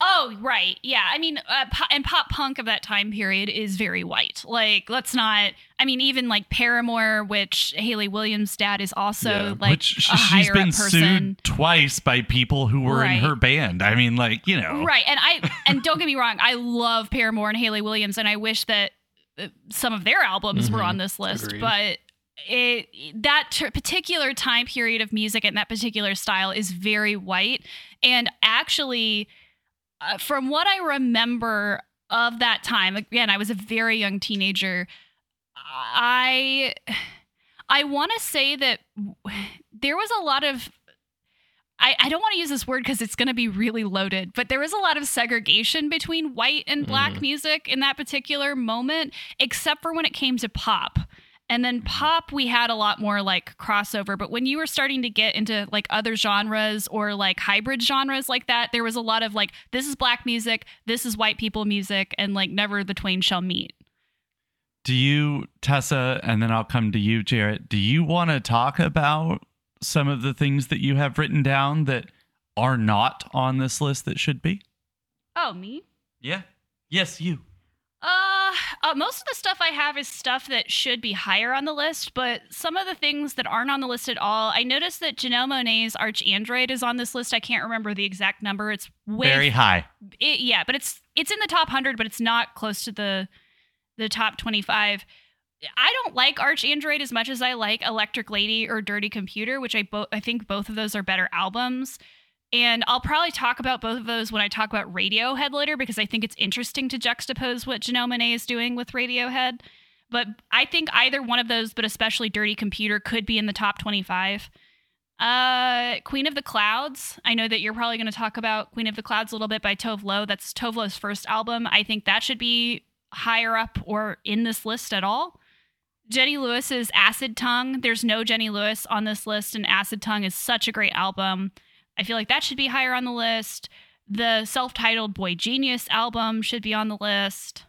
oh right, yeah. I mean, uh, and pop punk of that time period is very white. Like, let's not. I mean, even like Paramore, which Hayley Williams' dad is also yeah. like which she's been sued twice by people who were right. in her band. I mean, like you know, right? And I and don't get me wrong, I love Paramore and Hayley Williams, and I wish that uh, some of their albums mm-hmm. were on this list, Agreed. but it that t- particular time period of music and that particular style is very white and actually uh, from what i remember of that time again i was a very young teenager I I want to say that there was a lot of I, I don't want to use this word because it's going to be really loaded, but there was a lot of segregation between white and black Mhm. music in that particular moment, except for when it came to pop. And then mm-hmm. pop, we had a lot more like crossover. But when you were starting to get into like other genres or like hybrid genres like that, there was a lot of like, this is black music, this is white people music, and like never the twain shall meet. Do you, Tessa, and then I'll come to you, Jarrett. Do you want to talk about some of the things that you have written down that are not on this list that should be? Oh, me? Yeah. Yes, you. Uh, uh, most of the stuff I have is stuff that should be higher on the list, but some of the things that aren't on the list at all, I noticed that Janelle Monae's Arch Android is on this list. I can't remember the exact number. It's way Very high. it, yeah, but it's it's in the top hundred, but it's not close to the the top twenty five. I don't like ArchAndroid as much as I like Electric Lady or Dirty Computer, which I both I think both of those are better albums. And I'll probably talk about both of those when I talk about Radiohead later because I think it's interesting to juxtapose what Janelle Monae is doing with Radiohead. But I think either one of those, but especially Dirty Computer, could be in the top 25. Uh, Queen of the Clouds. I know that you're probably going to talk about Queen of the Clouds a little bit by Tove Lo. That's Tove Lo's first album. I think that should be higher up or in this list at all. Jenny Lewis's Acid Tongue. There's no Jenny Lewis on this list, and Acid Tongue is such a great album. I feel like that should be higher on the list. The self titled Boy Genius album should be on the list.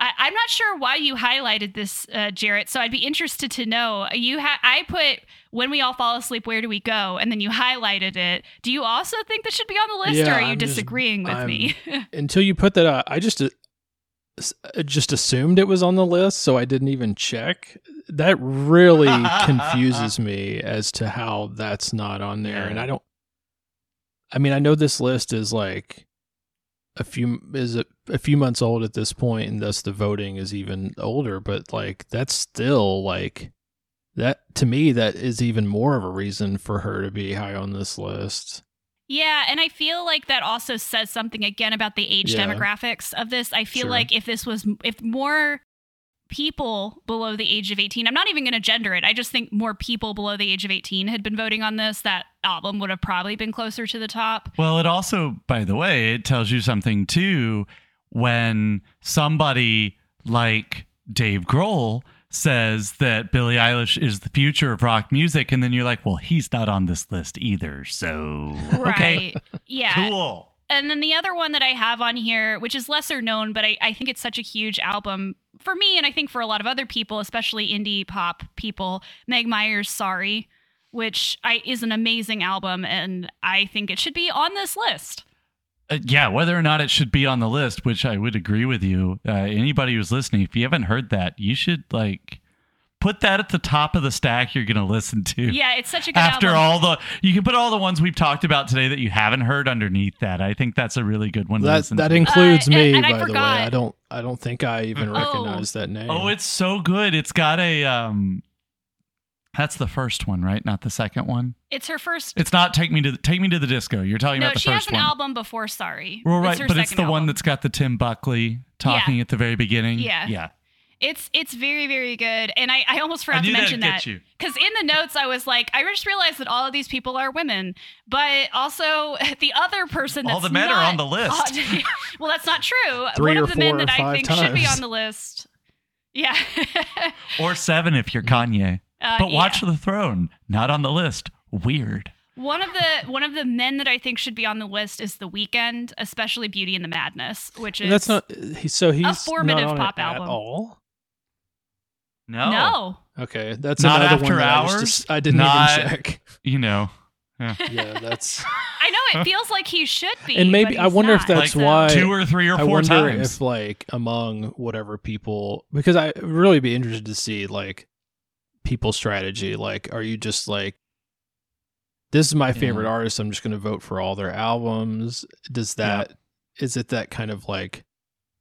I, I'm not sure why you highlighted this, uh, Jarrett. So I'd be interested to know. You ha- I put "When We All Fall Asleep, Where Do We Go?" and then you highlighted it. Do you also think that should be on the list, Yeah, or are you I'm just- disagreeing with me? Until you put that out, I just uh, uh, Uh, just assumed it was on the list, so I didn't even check. That really confuses me as to how that's not on there, and I don't. I mean, I know this list is like a few is a, a few months old at this point, and thus the voting is even older. But like, that's still like that to me. That is even more of a reason for her to be high on this list. Yeah, and I feel like that also says something again about the age Yeah. demographics of this. I feel Sure. like if this was if more people below the age of 18, I'm not even going to gender it. I just think more people below the age of 18 had been voting on this, that album would have probably been closer to the top. Well, it also, by the way, it tells you something too when somebody like Dave Grohl says that Billie Eilish is the future of rock music, and then you're like, well, he's not on this list either. So, okay, Right. Yeah. cool. And then the other one that I have on here, which is lesser known, but I, I think it's such a huge album for me, and I think for a lot of other people, especially indie pop people, Meg Myers' Sorry, which I, is an amazing album, and I think it should be on this list. Uh, yeah, whether or not it should be on the list, which I would agree with you. Uh, anybody who's listening, if you haven't heard that, you should like put that at the top of the stack you're going to listen to. Yeah, it's such a good After album. all the, you can put all the ones we've talked about today that you haven't heard underneath that. I think that's a really good one to That listen that to. includes Uh, me, and I by the way. I don't I don't think I even Oh. recognize that name. oh, it's so good. It's got a um. That's the first one, right? Not the second one. It's her first. It's not take me to take me to the disco. You're talking no, about the first one. she has an one. album before Sorry. Well, right, her but it's the second one that's got the Tim Buckley talking at the very beginning. Yeah. yeah. It's it's very very good, and I I almost forgot knew to mention that'd that get you. because in the notes I was like I just realized that all of these people are women, but also the other person that's All the men are on the list. well, that's not true. Three One or of the men four or that I five think should be on the list. Yeah, Or seven if you're Kanye. Uh, But Watch yeah. the Throne, not on the list. Weird. One of the one of the men that I think should be on the list is The Weeknd, especially Beauty and the Madness, which is that's not he, so he's a formative not on pop it at album. all. No. no. Okay, that's Not another After one that I, Hours? just- I didn't Not- even check. You know. Yeah, yeah that's I know it feels like he should be, and maybe but I he's wonder if that's so- why Two or three or I four wonder times. if like among whatever people because I would really be interested to see like people's strategy. Like, are you just like this is my favorite Yeah. artist? I'm just going to vote for all their albums. Does that is it that kind of like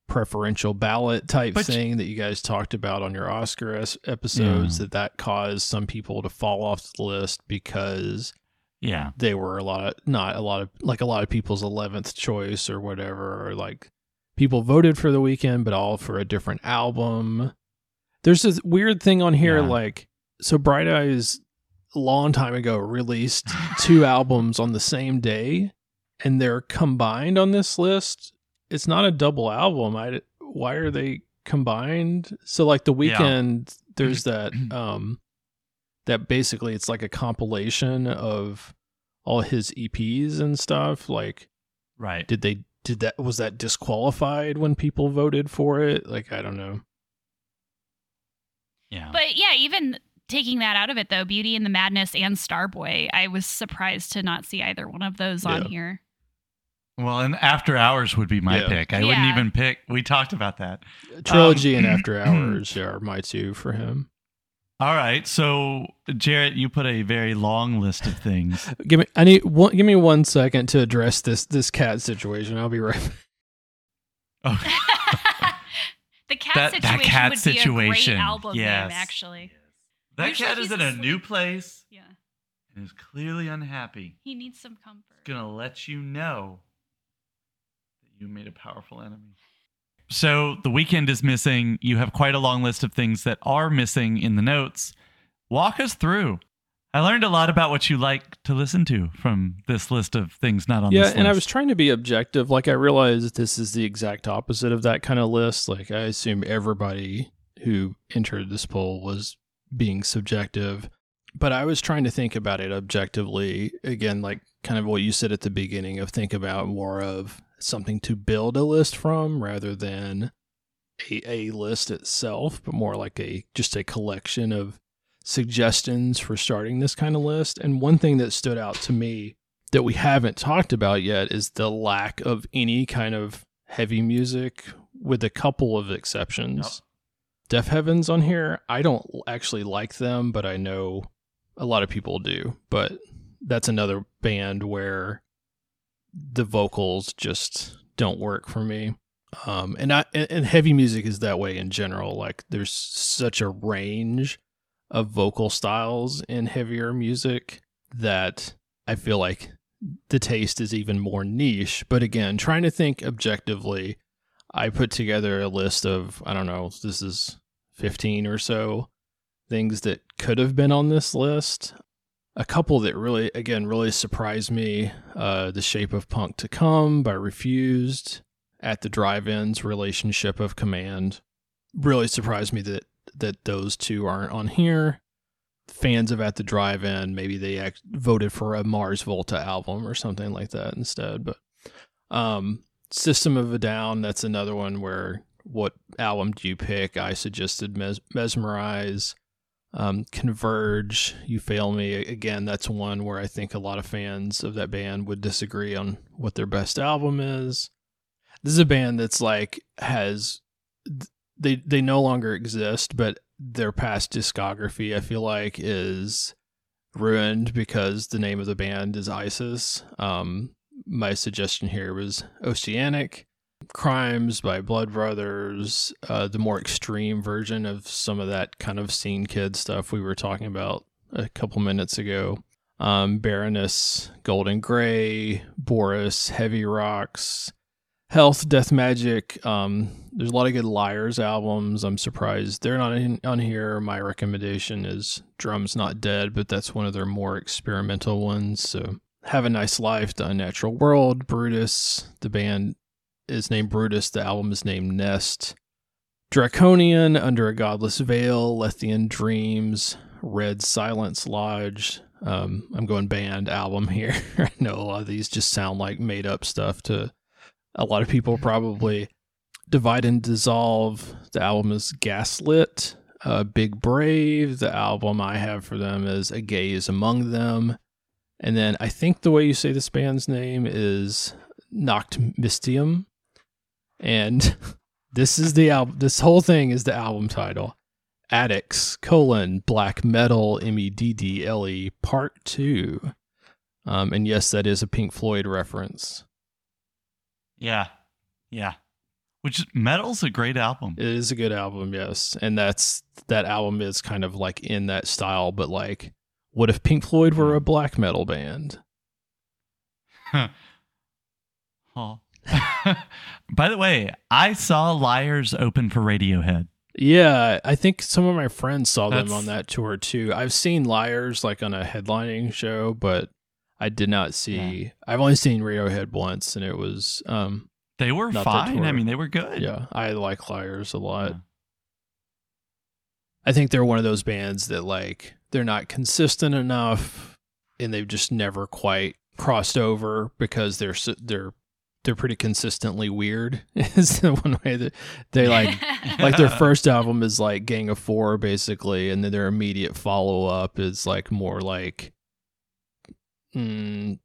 preferential ballot type But- thing that you guys talked about on your Oscar es- episodes Yeah. that that caused some people to fall off the list because yeah. they were a lot of not a lot of like a lot of people's 11th choice or whatever or like people voted for the Weeknd but all for a different album There's this weird thing on here, Yeah. like so Bright Eyes a long time ago released two albums on the same day, and they're combined on this list. It's not a double album. I why are they combined? So like the Weeknd, there's that um that basically it's like a compilation of all his EPs and stuff. Like Right. did they did that was that disqualified when people voted for it? Like I don't know. Yeah. But yeah, even taking that out of it though, Beauty and the Madness and Starboy, I was surprised to not see either one of those on here. well, and After Hours would be my Yeah. pick. I wouldn't even pick. We talked about that. Trilogy Um, and After Hours are my two for him. All right. So, Jarrett, you put a very long list of things. Give me I need one give me one second to address this this cat situation. I'll be right back. Oh, the cat That- that situation cat would situation, be a great album yes. name, actually. That Usually cat is in a asleep. new place Yeah, and is clearly unhappy. he needs some comfort. He's gonna let you know that you made a powerful enemy. So the Weeknd is missing. You have quite a long list of things that are missing in the notes. Walk us through. I learned a lot about what you like to listen to from this list of things not on Yeah, this and I was trying to be objective. Like I realized this is the exact opposite of that kind of list. Like I assume everybody who entered this poll was being subjective. But I was trying to think about it objectively. Again, like kind of what you said at the beginning of think about more of something to build a list from rather than a, a list itself, but more like a just a collection of suggestions for starting this kind of list. And one thing that stood out to me that we haven't talked about yet is the lack of any kind of heavy music with a couple of exceptions. Deafheaven's on here, I don't actually like them, but I know a lot of people do. But that's another band where the vocals just don't work for me. Um, and I and and heavy music is that way in general. Like there's such a range of vocal styles in heavier music that I feel like the taste is even more niche. But again, trying to think objectively, I put together a list of, I don't know, this is 15 or so things that could have been on this list. A couple that really, again, really surprised me uh, The Shape of Punk to Come by Refused, At the Drive-In's, Relationship of Command. Really surprised me that that those two aren't on here. Fans of At the Drive-In, maybe they act- voted for a Mars Volta album or something like that instead. But um, System of a Down, that's another one where what album do you pick? I suggested Mes- Mesmerize. Um, Converge, You Fail Me. Again, that's one where I think a lot of fans of that band would disagree on what their best album is. This is a band that's like has they they no longer exist, but their past discography I feel like is ruined because the name of the band is ISIS. Um, my suggestion here was Oceanic. Crimes by Blood Brothers, uh, the more extreme version of some of that kind of scene kid stuff we were talking about a couple minutes ago. Um, Baroness, Golden Gray, Boris, Heavy Rocks, Health, Death Magic. Um, there's a lot of good Liars albums. I'm surprised they're not in, on here. My recommendation is Drums Not Dead, but that's one of their more experimental ones. So, Have a Nice Life, The Unnatural World, Brutus. The band is named Brutus. The album is named Nest. Draconian, Under a Godless Veil, Lethian Dreams, Red Silence Lodge. Um, I'm going band album here. I know a lot of these just sound like made up stuff to a lot of people probably. Divide and Dissolve. The album is Gaslit. Uh, Big Brave. The album I have for them is A Gaze Among Them. And then I think the way you say this band's name is Nachtmystium. And this is the album. This whole thing is the album title. Addicts, colon, black metal, M E D D L E, part two. Um, and yes, that is a Pink Floyd reference. Yeah. Yeah. Which Meddle's a great album. It is a good album, yes. And that's that album is kind of like in that style, but like, what if Pink Floyd were a black metal band? Oh. By the way, I saw Liars open for Radiohead. Yeah, I think some of my friends saw them on that tour too. I've seen Liars like on a headlining show, but I did not see. I've only seen Radiohead once, and it was um They were fine. I mean, they were good. yeah. I like Liars a lot. Yeah. I think they're one of those bands that like they're not consistent enough, and they've just never quite crossed over because they're they're they're pretty consistently weird. Is the one way that they like like their first album is like Gang of Four basically, and then their immediate follow up is like more like mm,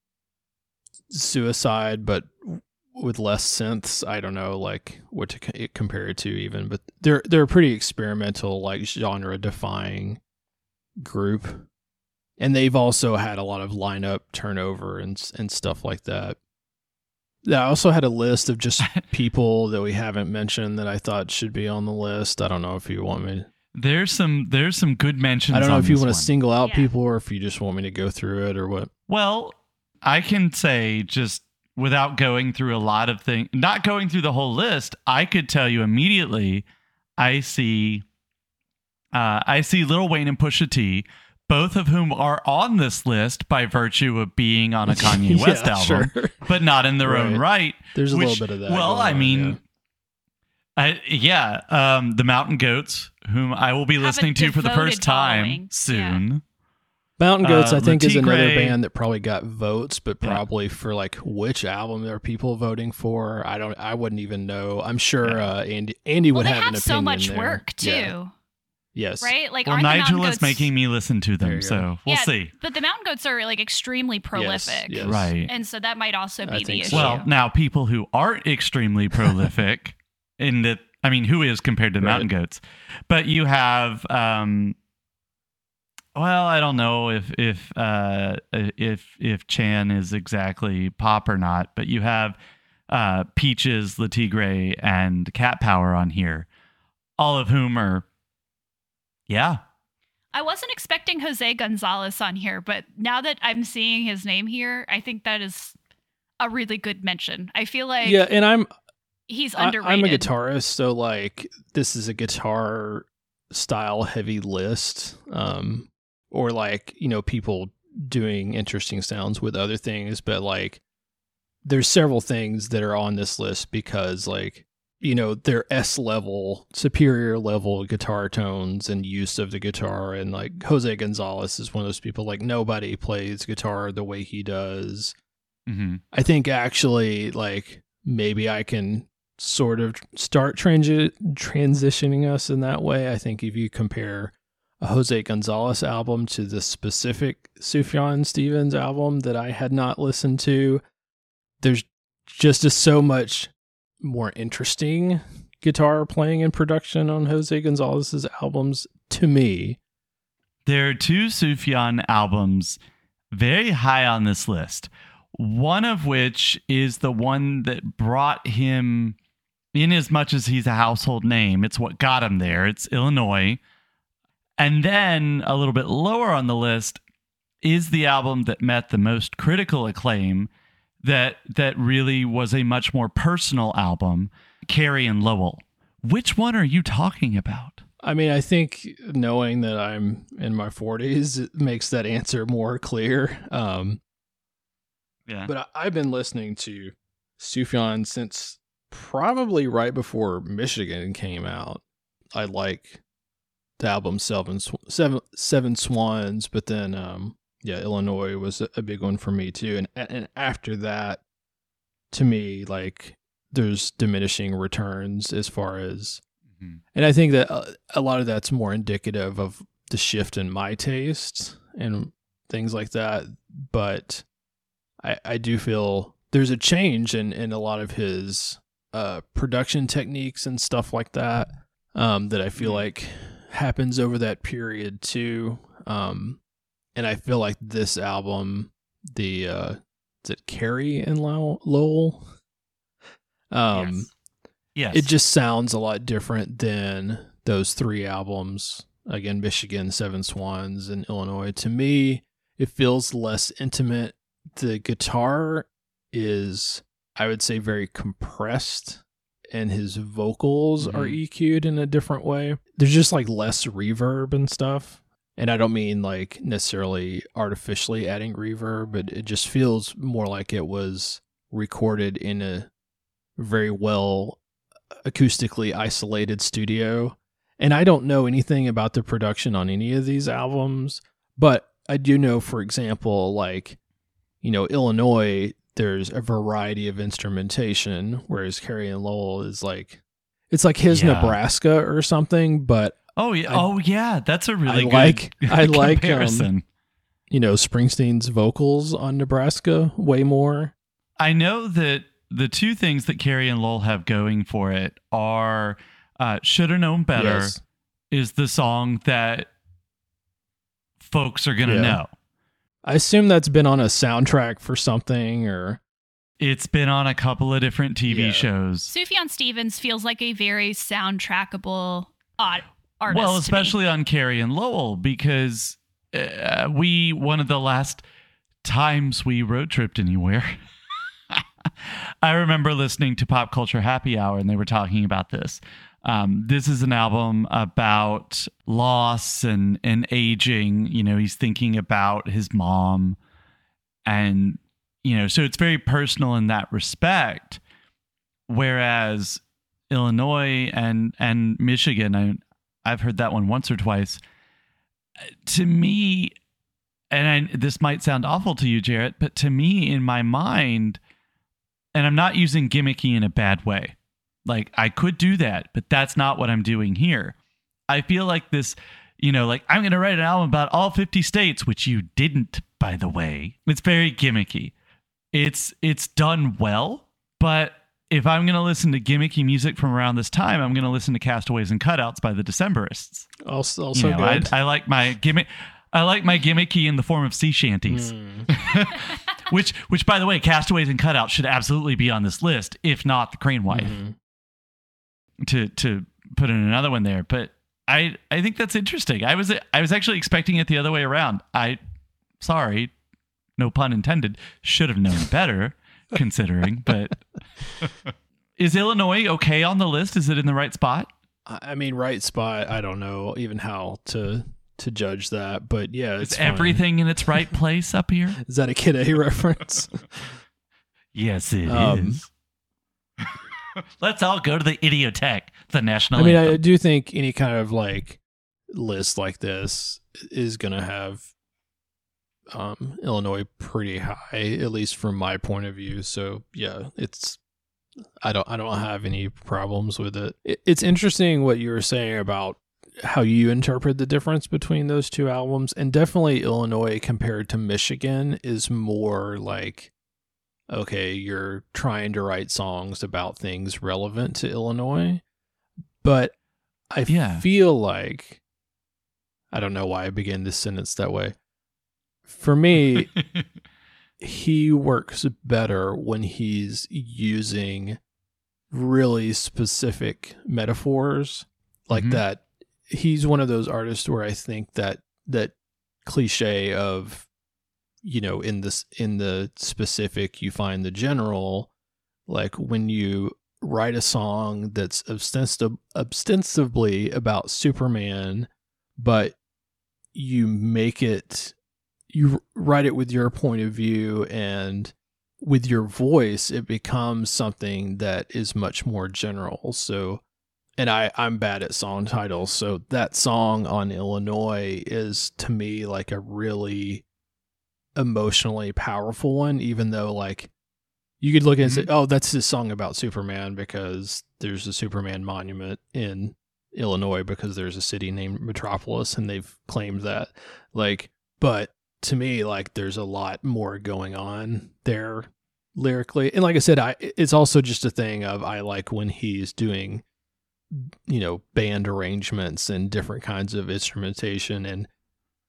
Suicide, but with less synths. I don't know like what to co- compare it to even, but they're they're a pretty experimental, like genre defying group, and they've also had a lot of lineup turnover and and stuff like that. Yeah, I also had a list of just people that we haven't mentioned that I thought should be on the list. I don't know if you want me. There's some there's some good mentions. I don't know on if you want one. to single out Yeah. people or if you just want me to go through it or what. Well, I can say just without going through a lot of things, not going through the whole list, I could tell you immediately. I see, uh, I see Lil Wayne and Pusha T, both of whom are on this list by virtue of being on a Kanye Yeah, West album, sure. but not in their own Right. right. There's a little bit of that. Well, going I on, mean. yeah. I, yeah, um, the Mountain Goats, whom I will be Have listening to for the first time following. soon. Mountain Goats, uh, I think, is another Le Tigre- band that probably got votes, but Yeah. probably for like which album there are people voting for? I don't. I wouldn't even know. I'm sure Yeah. uh, Andy Andy well, would they have an have so opinion much there. work too, Yeah. Yes. right? Like, Well, aren't the Nigel Mountain is making me listen to them, so we'll Yeah, see. But the Mountain Goats are like extremely prolific, yes. Right. and so that might also I be the issue. so. Well, now people who aren't extremely prolific in that I mean, who is compared to Right. mountain goats? But you have um well, I don't know if if uh if if Chan is exactly pop or not, but you have uh Peaches, Le Tigre, and Cat Power on here. All of whom are yeah. I wasn't expecting Jose Gonzalez on here, but now that I'm seeing his name here, I think that is a really good mention. I feel like yeah, and I'm he's I, underrated. I'm a guitarist, so like this is a guitar style heavy list, um, or like you know people doing interesting sounds with other things, but like there's several things that are on this list because like you know they're S level, superior level guitar tones and use of the guitar, and like Jose Gonzalez is one of those people like nobody plays guitar the way he does. hmm I think actually, like maybe I can sort of start transi- transitioning us in that way. I think if you compare a Jose Gonzalez album to the specific Sufjan Stevens album that I had not listened to, there's just a so much more interesting guitar playing and production on Jose Gonzalez's albums to me. There are two Sufjan albums very high on this list. One of which is the one that brought him in as much as he's a household name. It's what got him there. It's Illinois. And then a little bit lower on the list is the album that met the most critical acclaim that that really was a much more personal album, Carrie and Lowell. Which one are you talking about? I mean, I think knowing that I'm in my 40s makes that answer more clear. Um, Yeah. but I, I've been listening to Sufjan since probably right before Michigan came out. I like the album Seven Seven Seven Swans, but then um, yeah, Illinois was a, big one for me too. And and after that, to me, like there's diminishing returns as far as Mhm. and I think that uh, a lot of that's more indicative of the shift in my tastes and things like that. But I, I do feel there's a change in, in a lot of his uh, production techniques and stuff like that um, that I feel Mhm. like happens over that period too. Um, and I feel like this album, the uh, is it Carrie and Low- Lowell? Um, yes. Yes. it just sounds a lot different than those three albums. Again, Michigan, Seven Swans, and Illinois. To me, it feels less intimate. The guitar is, I would say, very compressed and his vocals are Mhm. EQ'd in a different way. There's just like less reverb and stuff. And I don't mean like necessarily artificially adding reverb, but it just feels more like it was recorded in a very well acoustically isolated studio. And I don't know anything about the production on any of these albums, but I do know, for example, like, you know, Illinois, there's a variety of instrumentation, whereas Carrie and Lowell is like, it's like his Yeah. Nebraska or something, but Oh yeah. I- oh yeah. That's a really I good like- I like, um, comparison. you know, Springsteen's vocals on Nebraska way more. I know that the two things that Carrie and Lowell have going for it are uh, "Should Have Known Better" Yes. is the song that folks are gonna Yeah. know. I assume that's been on a soundtrack for something or It's been on a couple of different TV Yeah. shows. Sufjan Stevens feels like a very soundtrackable odd artist. well, especially on Carrie and Lowell because uh, we one of the last times we road tripped anywhere. I remember listening to Pop Culture Happy Hour and they were talking about this. Um, this is an album about loss and and aging. You know, he's thinking about his mom, and you know, so it's very personal in that respect. Whereas Illinois and and Michigan, I, I've heard that one once or twice. To me, and I, this might sound awful to you, Jarrett, but to me, in my mind, and I'm not using gimmicky in a bad way. Like I could do that, but that's not what I'm doing here. I feel like this, you know, like I'm going to write an album about all 50 states, which you didn't, by the way. It's very gimmicky. It's it's done well, but if I'm going to listen to gimmicky music from around this time, I'm going to listen to Castaways and Cutouts by the Decemberists. also, also you know, I, good. I like my gimmick. I like my gimmicky in the form of sea shanties, Mm. which, which by the way, Castaways and Cutouts should absolutely be on this list, if not the Crane Wife Mhm. to to put in another one there. But I I think that's interesting. I was I was actually expecting it the other way around. I sorry, no pun intended. Should have known better, considering. But is Illinois okay on the list? Is it in the right spot? I mean, right spot. I don't know even how to to judge that, but yeah, it's Is everything in its right place up here? Is that a Kid A reference? Yes, it is. Um, Let's all go to the Idioteque, the national. I mean, I do think any kind of like list like this is going to have um, Illinois pretty high, at least from my point of view. So yeah, it's I don't I don't have any problems with it. it it's interesting what you were saying about how you interpret the difference between those two albums, and definitely Illinois compared to Michigan is more like okay, you're trying to write songs about things relevant to Illinois. But I Yeah. feel like I don't know why I began this sentence that way. For me, he works better when he's using really specific metaphors like Mhm. that. He's one of those artists where I think that that cliche of you know in this in the specific you find the general like when you write a song that's ostensiv- ostensibly about Superman but you make it you write it with your point of view and with your voice it becomes something that is much more general. So and I I'm bad at song titles so that song on Illinois is to me like a really emotionally powerful one even though like you could look at it and say mm-hmm. oh that's his song about Superman because there's a Superman monument in Illinois because there's a city named Metropolis and they've claimed that. Like but to me like there's a lot more going on there lyrically. And like i said i it's also just a thing of i like when he's doing you know band arrangements and different kinds of instrumentation. And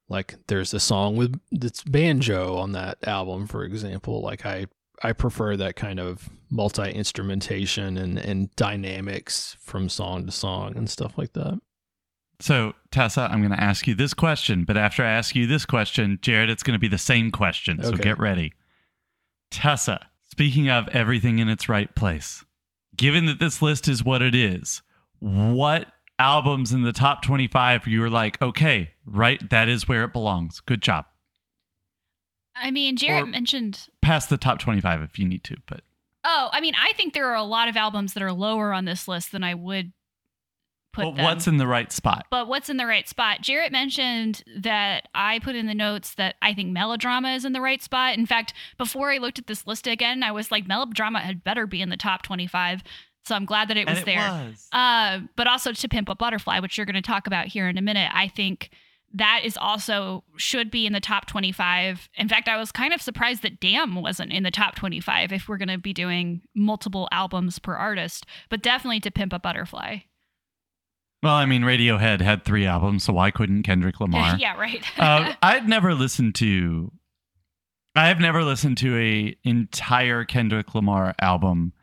like there's a song with that's banjo on that album for example. Like i i prefer that kind of multi instrumentation and and dynamics from song to song and stuff like that So, Tessa, I'm going to ask you this question, but after I ask you this question, Jared, it's going to be the same question. So Okay. get ready. Tessa, speaking of everything in its right place, given that this list is what it is, what albums in the top 25 you were like, okay, right, that is where it belongs. Good job. I mean, Jared Or- mentioned. Past the top 25 if you need to, but Oh, I mean, I think there are a lot of albums that are lower on this list than I would put but them. what's in the right spot? but what's in the right spot? Jarrett mentioned that I put in the notes that I think melodrama is in the right spot. In fact, before I looked at this list again, I was like, melodrama had better be in the top 25. So I'm glad that it was and it there. was. Uh, but also to pimp a butterfly, which you're going to talk about here in a minute. I think that is also should be in the top 25. In fact, I was kind of surprised that Damn wasn't in the top 25 if we're going to be doing multiple albums per artist, but definitely to pimp a butterfly. Well, I mean, Radiohead had three albums, so why couldn't Kendrick Lamar? yeah, right. uh, I'd never listened to. I've never listened to a entire Kendrick Lamar album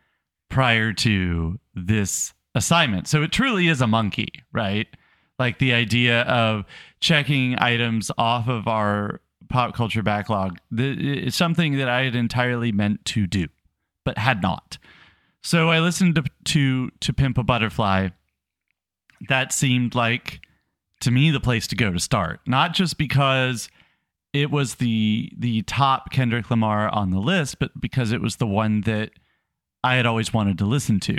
prior to this assignment. So it truly is a monkey, right? Like the idea of checking items off of our pop culture backlog is something that I had entirely meant to do, but had not. So I listened to to, to Pimp a Butterfly. That seemed like to me the place to go to start. Not just because it was the the top Kendrick Lamar on the list but because it was the one that I had always wanted to listen to.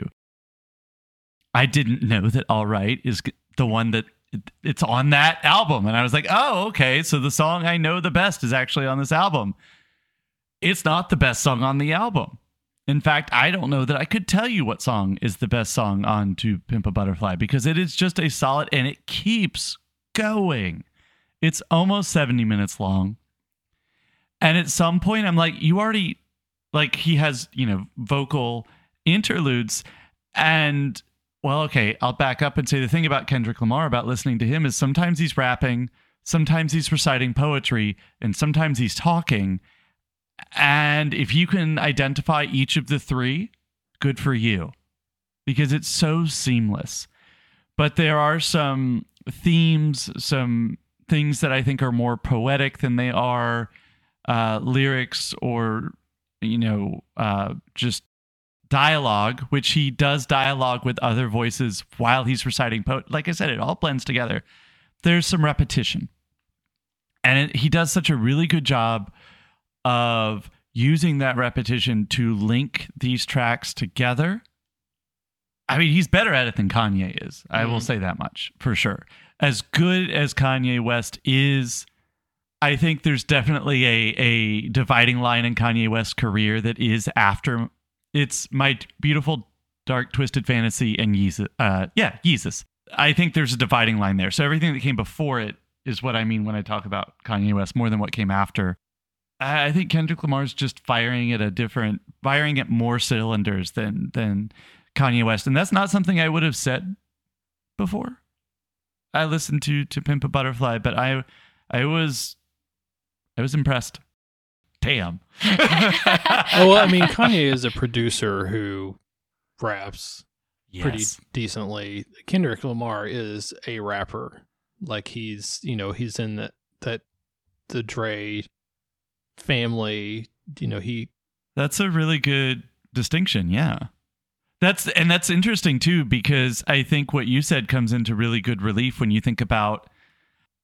I didn't know that all right is the one that it's on that album. And I was like oh okay so the song I know the best is actually on this album. It's not the best song on the album in fact, I don't know that I could tell you what song is the best song on To Pimp a Butterfly because it is just a solid and it keeps going. It's almost 70 minutes long. And at some point, I'm like, you already, like, he has, you know, vocal interludes. And, well, okay, I'll back up and say the thing about Kendrick Lamar about listening to him is sometimes he's rapping, sometimes he's reciting poetry, and sometimes he's talking. And if you can identify each of the three, good for you because it's so seamless. But there are some themes, some things that I think are more poetic than they are uh, lyrics or, you know, uh, just dialogue, which he does dialogue with other voices while he's reciting poet. Like I said, it all blends together. There's some repetition. And it, he does such a really good job of using that repetition to link these tracks together. I mean, he's better at it than Kanye is. I will Mhm. say that much for sure. As good as Kanye West is, I think there's definitely a a dividing line in Kanye West's career that is after it's my beautiful dark twisted fantasy and Yeezus. Uh, yeah, Yeezus. I think there's a dividing line there. So everything that came before it is what I mean when I talk about Kanye West more than what came after. I think Kendrick Lamar's just firing at a different, firing at more cylinders than than Kanye West, and that's not something I would have said before. I listened to to Pimp a Butterfly, but I I was I was impressed. Damn. Well, I mean, Kanye is a producer who raps pretty decently. Kendrick Lamar is a rapper. Like he's, you know, he's in that that the Dre family. You know, he That's a really good distinction. Yeah. That's and that's interesting too because I think what you said comes into really good relief when you think about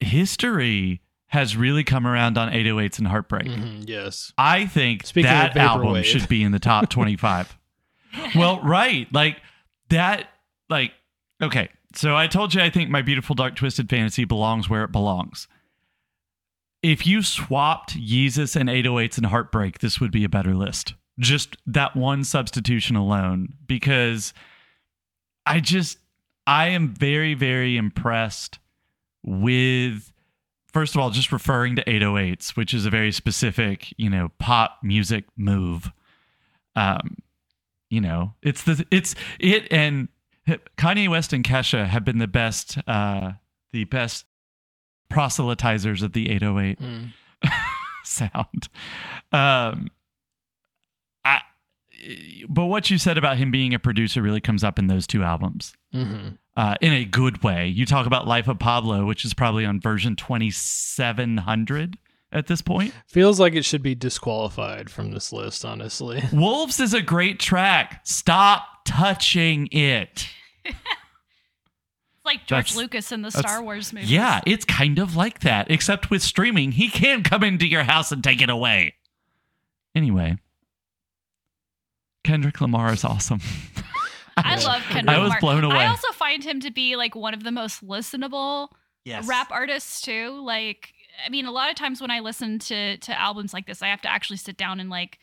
history has really come around on 808s and Heartbreak. Mhm, yes. I think Speaking that album Vaporwave. should be in the top 25. well, right. Like that like okay. So I told you I think my beautiful dark twisted fantasy belongs where it belongs. If you swapped Yeezus and 808s and Heartbreak, this would be a better list. Just that one substitution alone because I just I am very very impressed with first of all just referring to 808s, which is a very specific, you know, pop music move. Um you know, it's the it's it and Kanye West and Kesha have been the best uh the best proselytizers of the 808 Mm. sound. Um, I, but what you said about him being a producer really comes up in those two albums hmm uh, in a good way. You talk about Life of Pablo, which is probably on version 2700, at this point. Feels like it should be disqualified from this list, honestly. Wolves is a great track. Stop touching it. It's like George That's- Lucas in the Star Wars movies. Yeah, it's kind of like that, except with streaming, he can come into your house and take it away. Anyway, Kendrick Lamar is awesome. I love Kendrick I was Lamar. blown away. I also find him to be like one of the most listenable yes. rap artists too. Like, I mean, a lot of times when I listen to to albums like this, I have to actually sit down and like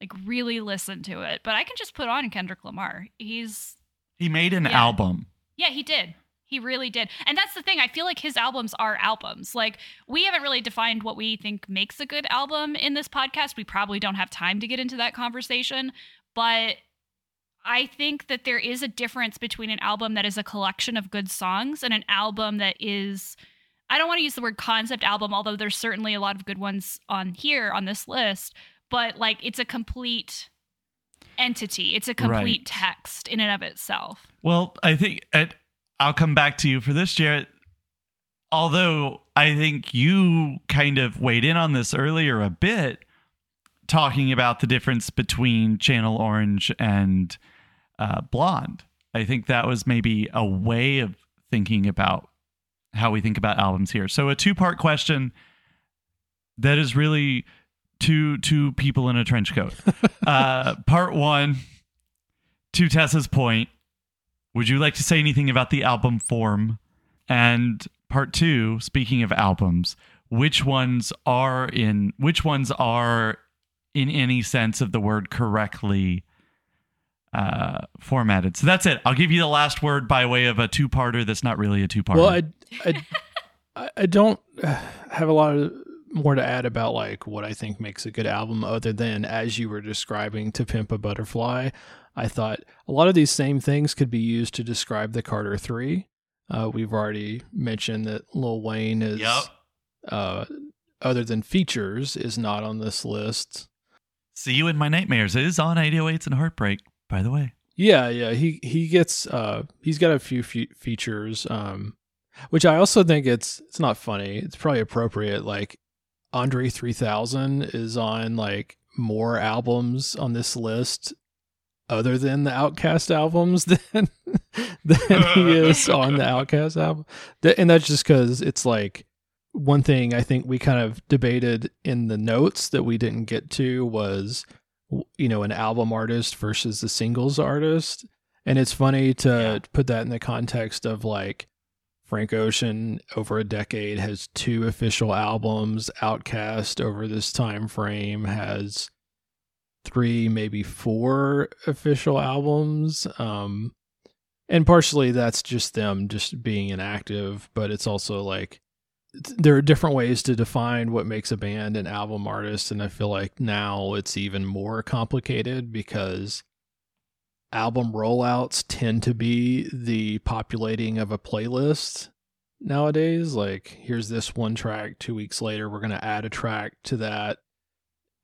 like really listen to it. But I can just put on Kendrick Lamar. He's He made an Yeah. album. yeah, he did. He really did. And that's the thing. I feel like his albums are albums. Like, we haven't really defined what we think makes a good album in this podcast. We probably don't have time to get into that conversation. But I think that there is a difference between an album that is a collection of good songs and an album that is. I don't want to use the word concept album, although there's certainly a lot of good ones on here on this list, but like it's a complete entity. It's a complete Right. text in and of itself. Well, I think and I'll come back to you for this, Jarrett. Although I think you kind of weighed in on this earlier a bit, talking about the difference between Channel Orange and uh, Blonde. I think that was maybe a way of thinking about how we think about albums here. So a two-part question that is really two two people in a trench coat. uh, part one, to Tessa's point, would you like to say anything about the album form? And part two, speaking of albums, which ones are in which ones are in any sense of the word correctly uh, formatted? So that's it. I'll give you the last word by way of a two-parter that's not really a two-parter. Well, I, I, I- don't have a lot of more to add about like what I think makes a good album, other than as you were describing "To Pimp a Butterfly." I thought a lot of these same things could be used to describe the Carter Three. Uh, we've already mentioned that Lil Wayne is, Yep. uh, other than features, is not on this list. See you in my nightmares. It is on 808s and Heartbreak, by the way. Yeah, yeah, he he gets uh he's got a few fe- features um which I also think it's it's not funny. It's probably appropriate like Andre 3000 is on like more albums on this list other than the OutKast albums than than he is on the OutKast album. And that's just cuz it's like one thing I think we kind of debated in the notes that we didn't get to was you know an album artist versus a singles artist and it's funny to Yeah. put that in the context of like Frank Ocean over a decade has two official albums OutKast over this time frame has three maybe four official albums um and partially that's just them just being inactive but it's also like there are different ways to define what makes a band an album artist and i feel like now it's even more complicated because album rollouts tend to be the populating of a playlist nowadays. Like here's this one track 2 weeks later we're going to add a track to that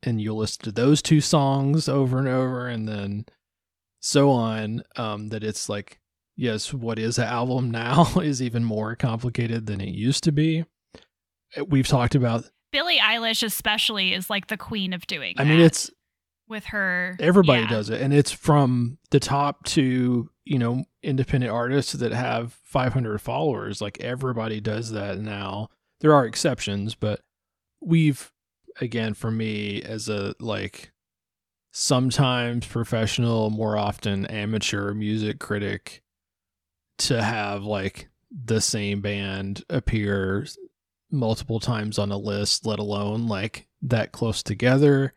and you'll listen to those two songs over and over and then so on um that it's like yes what is an album now is even more complicated than it used to be we've talked about Billie Eilish especially is like the queen of doing. i mean it's with her. everybody yeah. does it and it's from the top to you know independent artists that have 500 followers like everybody does that now there are exceptions but we've again for me as a like sometimes professional more often amateur music critic to have like the same band appear multiple times on a list let alone like that close together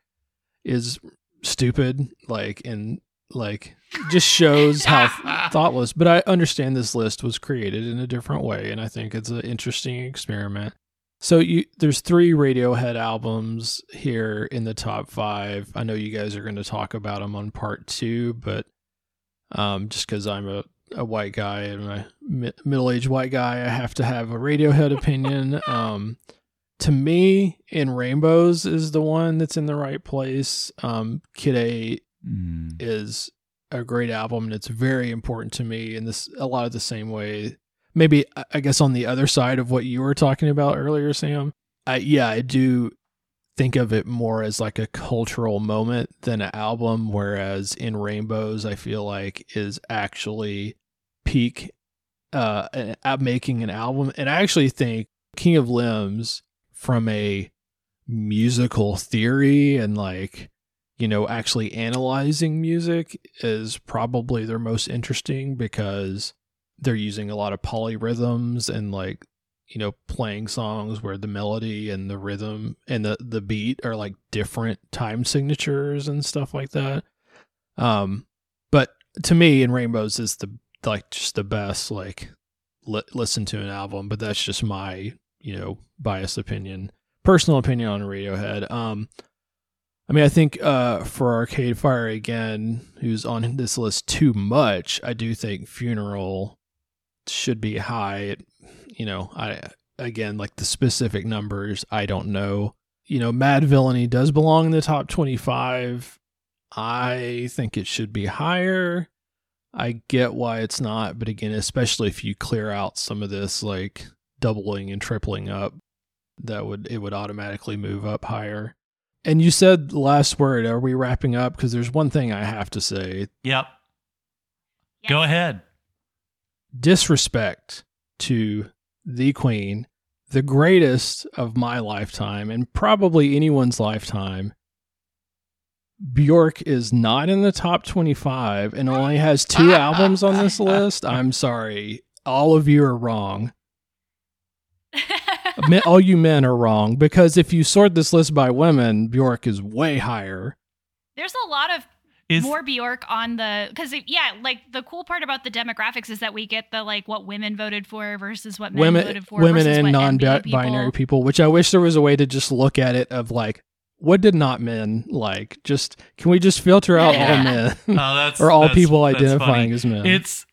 is stupid like and like just shows how thoughtless. But i understand this list was created in a different way and i think it's an interesting experiment so you there's three radiohead albums here in the top five. I know you guys are going to talk about them on part two but um just because i'm a, a white guy and a mi- middle-aged white guy i have to have a radiohead opinion. Um to me in rainbows is the one that's in the right place. Um kid a Mm. is a great album and it's very important to me in this a lot of the same way maybe I- guess on the other side of what you were talking about earlier sam I yeah, I do think of it more as like a cultural moment than an album. Whereas in Rainbows, I feel like is actually peak uh at making an album. And I actually think King of Limbs from a musical theory and like you know actually analyzing music is probably their most interesting because they're using a lot of polyrhythms and like you know playing songs where the melody and the rhythm and the the beat are like different time signatures and stuff like that. Um but to me in rainbows is the like just the best like li- listen to an album but that's just my you know biased opinion personal opinion on radiohead. Um I mean, I think uh, for Arcade Fire again, who's on this list too much, I do think Funeral should be high. You know, I again like the specific numbers, I don't know. You know, Madvillainy does belong in the top 25. I think it should be higher. I get why it's not, but again, especially if you clear out some of this like doubling and tripling up, that would it would automatically move up higher. And you said last word. Are we wrapping up? Because there's one thing I have to say. Yep. Yes. Go ahead. Disrespect to the Queen, the greatest of my lifetime, and probably anyone's lifetime. Bjork is not in the top 25 and only has two albums on this list. I'm sorry. All of you are wrong. All you men are wrong because if you sort this list by women, Bjork is way higher. There's a lot of Is more Bjork on the because yeah, like the cool part about the demographics is that we get the like what women voted for versus what men women voted for, women and non-binary NBA people. which I wish there was a way to just look at it of like what did not men like? Just can we just filter out all men oh, that's or all that's- people that's identifying funny. as men? It's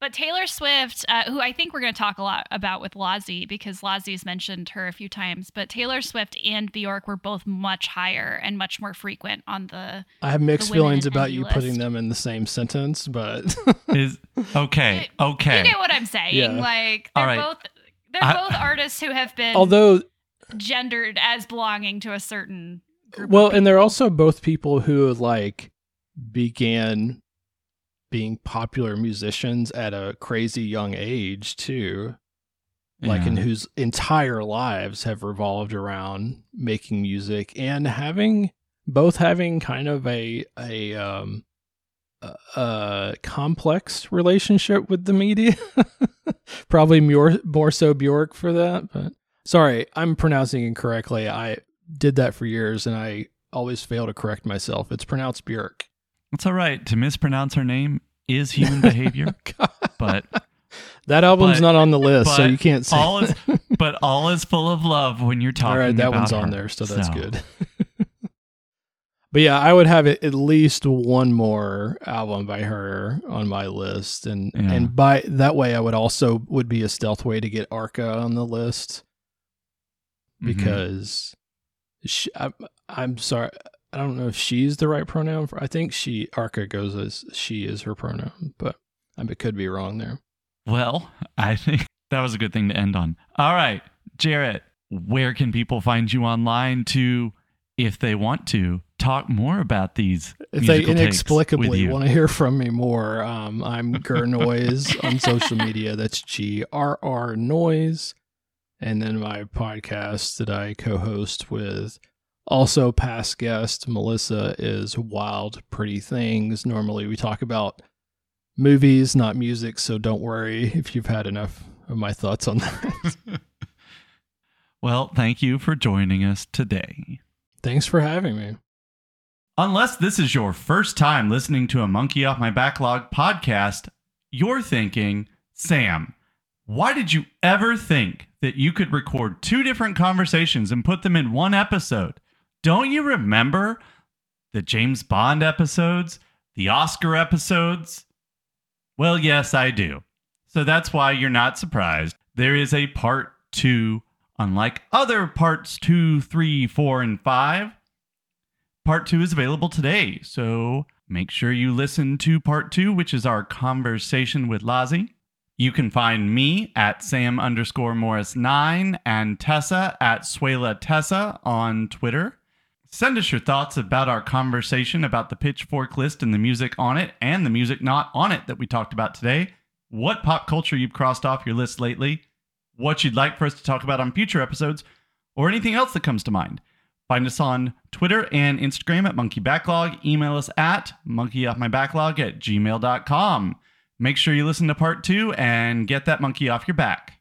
But Taylor Swift, uh, who I think we're going to talk a lot about with Lozzie because Lozzie's mentioned her a few times, but Taylor Swift and Bjork were both much higher and much more frequent on the. I have mixed feelings about you list. putting them in the same sentence, but is okay. Okay. You get what I'm saying? Yeah. Like they're right. both they're I- both artists who have been although gendered as belonging to a certain group. well, of and they're also both people who like began being popular musicians at a crazy young age too. like Yeah. and whose entire lives have revolved around making music and having both having kind of a a um a, complex relationship with the media probably more more so bjork for that but sorry i'm pronouncing incorrectly i did that for years and i always fail to correct myself it's pronounced bjork It's all right to mispronounce her name is human behavior, but that album's But- not on the list so you can't say all is but all is full of love when you're talking. All right, that one's on there, so that's good. but yeah, I would have it at least one more album by her on my list, and Yeah. and by that way, I would also would be a stealth way to get Arca on the list Mhm. because she, I, I'm sorry, I don't know if she's the right pronoun. For, I think she Arca goes as she is her pronoun, but I could be wrong there. Well, I think that was a good thing to end on. All right, Jarrett, where can people find you online to, if they want to, talk more about these? If they musical takes with inexplicably want to hear from me more, um, I'm Gur Noise on social media. That's G R R Noise. And then my podcast that I co host with also past guest Melissa is Wild Pretty Things. Normally we talk about movies, not music. So don't worry if you've had enough of my thoughts on that. well, thank you for joining us today. Thanks for having me. Unless this is your first time listening to a Monkey Off My Backlog podcast, you're thinking, Sam, why did you ever think that you could record two different conversations and put them in one episode? Don't you remember the James Bond episodes, the Oscar episodes? Well, yes, I do. So that's why you're not surprised. There is a part two, unlike other parts two, three, four, and five. Part two is available today, so make sure you listen to part two, which is our conversation with Lozzie. You can find me at Sam underscore Morris 9 and Tessa at Suela Tessa on Twitter. Send us your thoughts about our conversation about the Pitchfork list and the music on it and the music not on it that we talked about today. What pop culture you've crossed off your list lately, what you'd like for us to talk about on future episodes, or anything else that comes to mind. Find us on Twitter and Instagram at Monkey Backlog. Email us at monkeyoffmybacklog at gmail.com. Make sure you listen to part two and get that monkey off your back.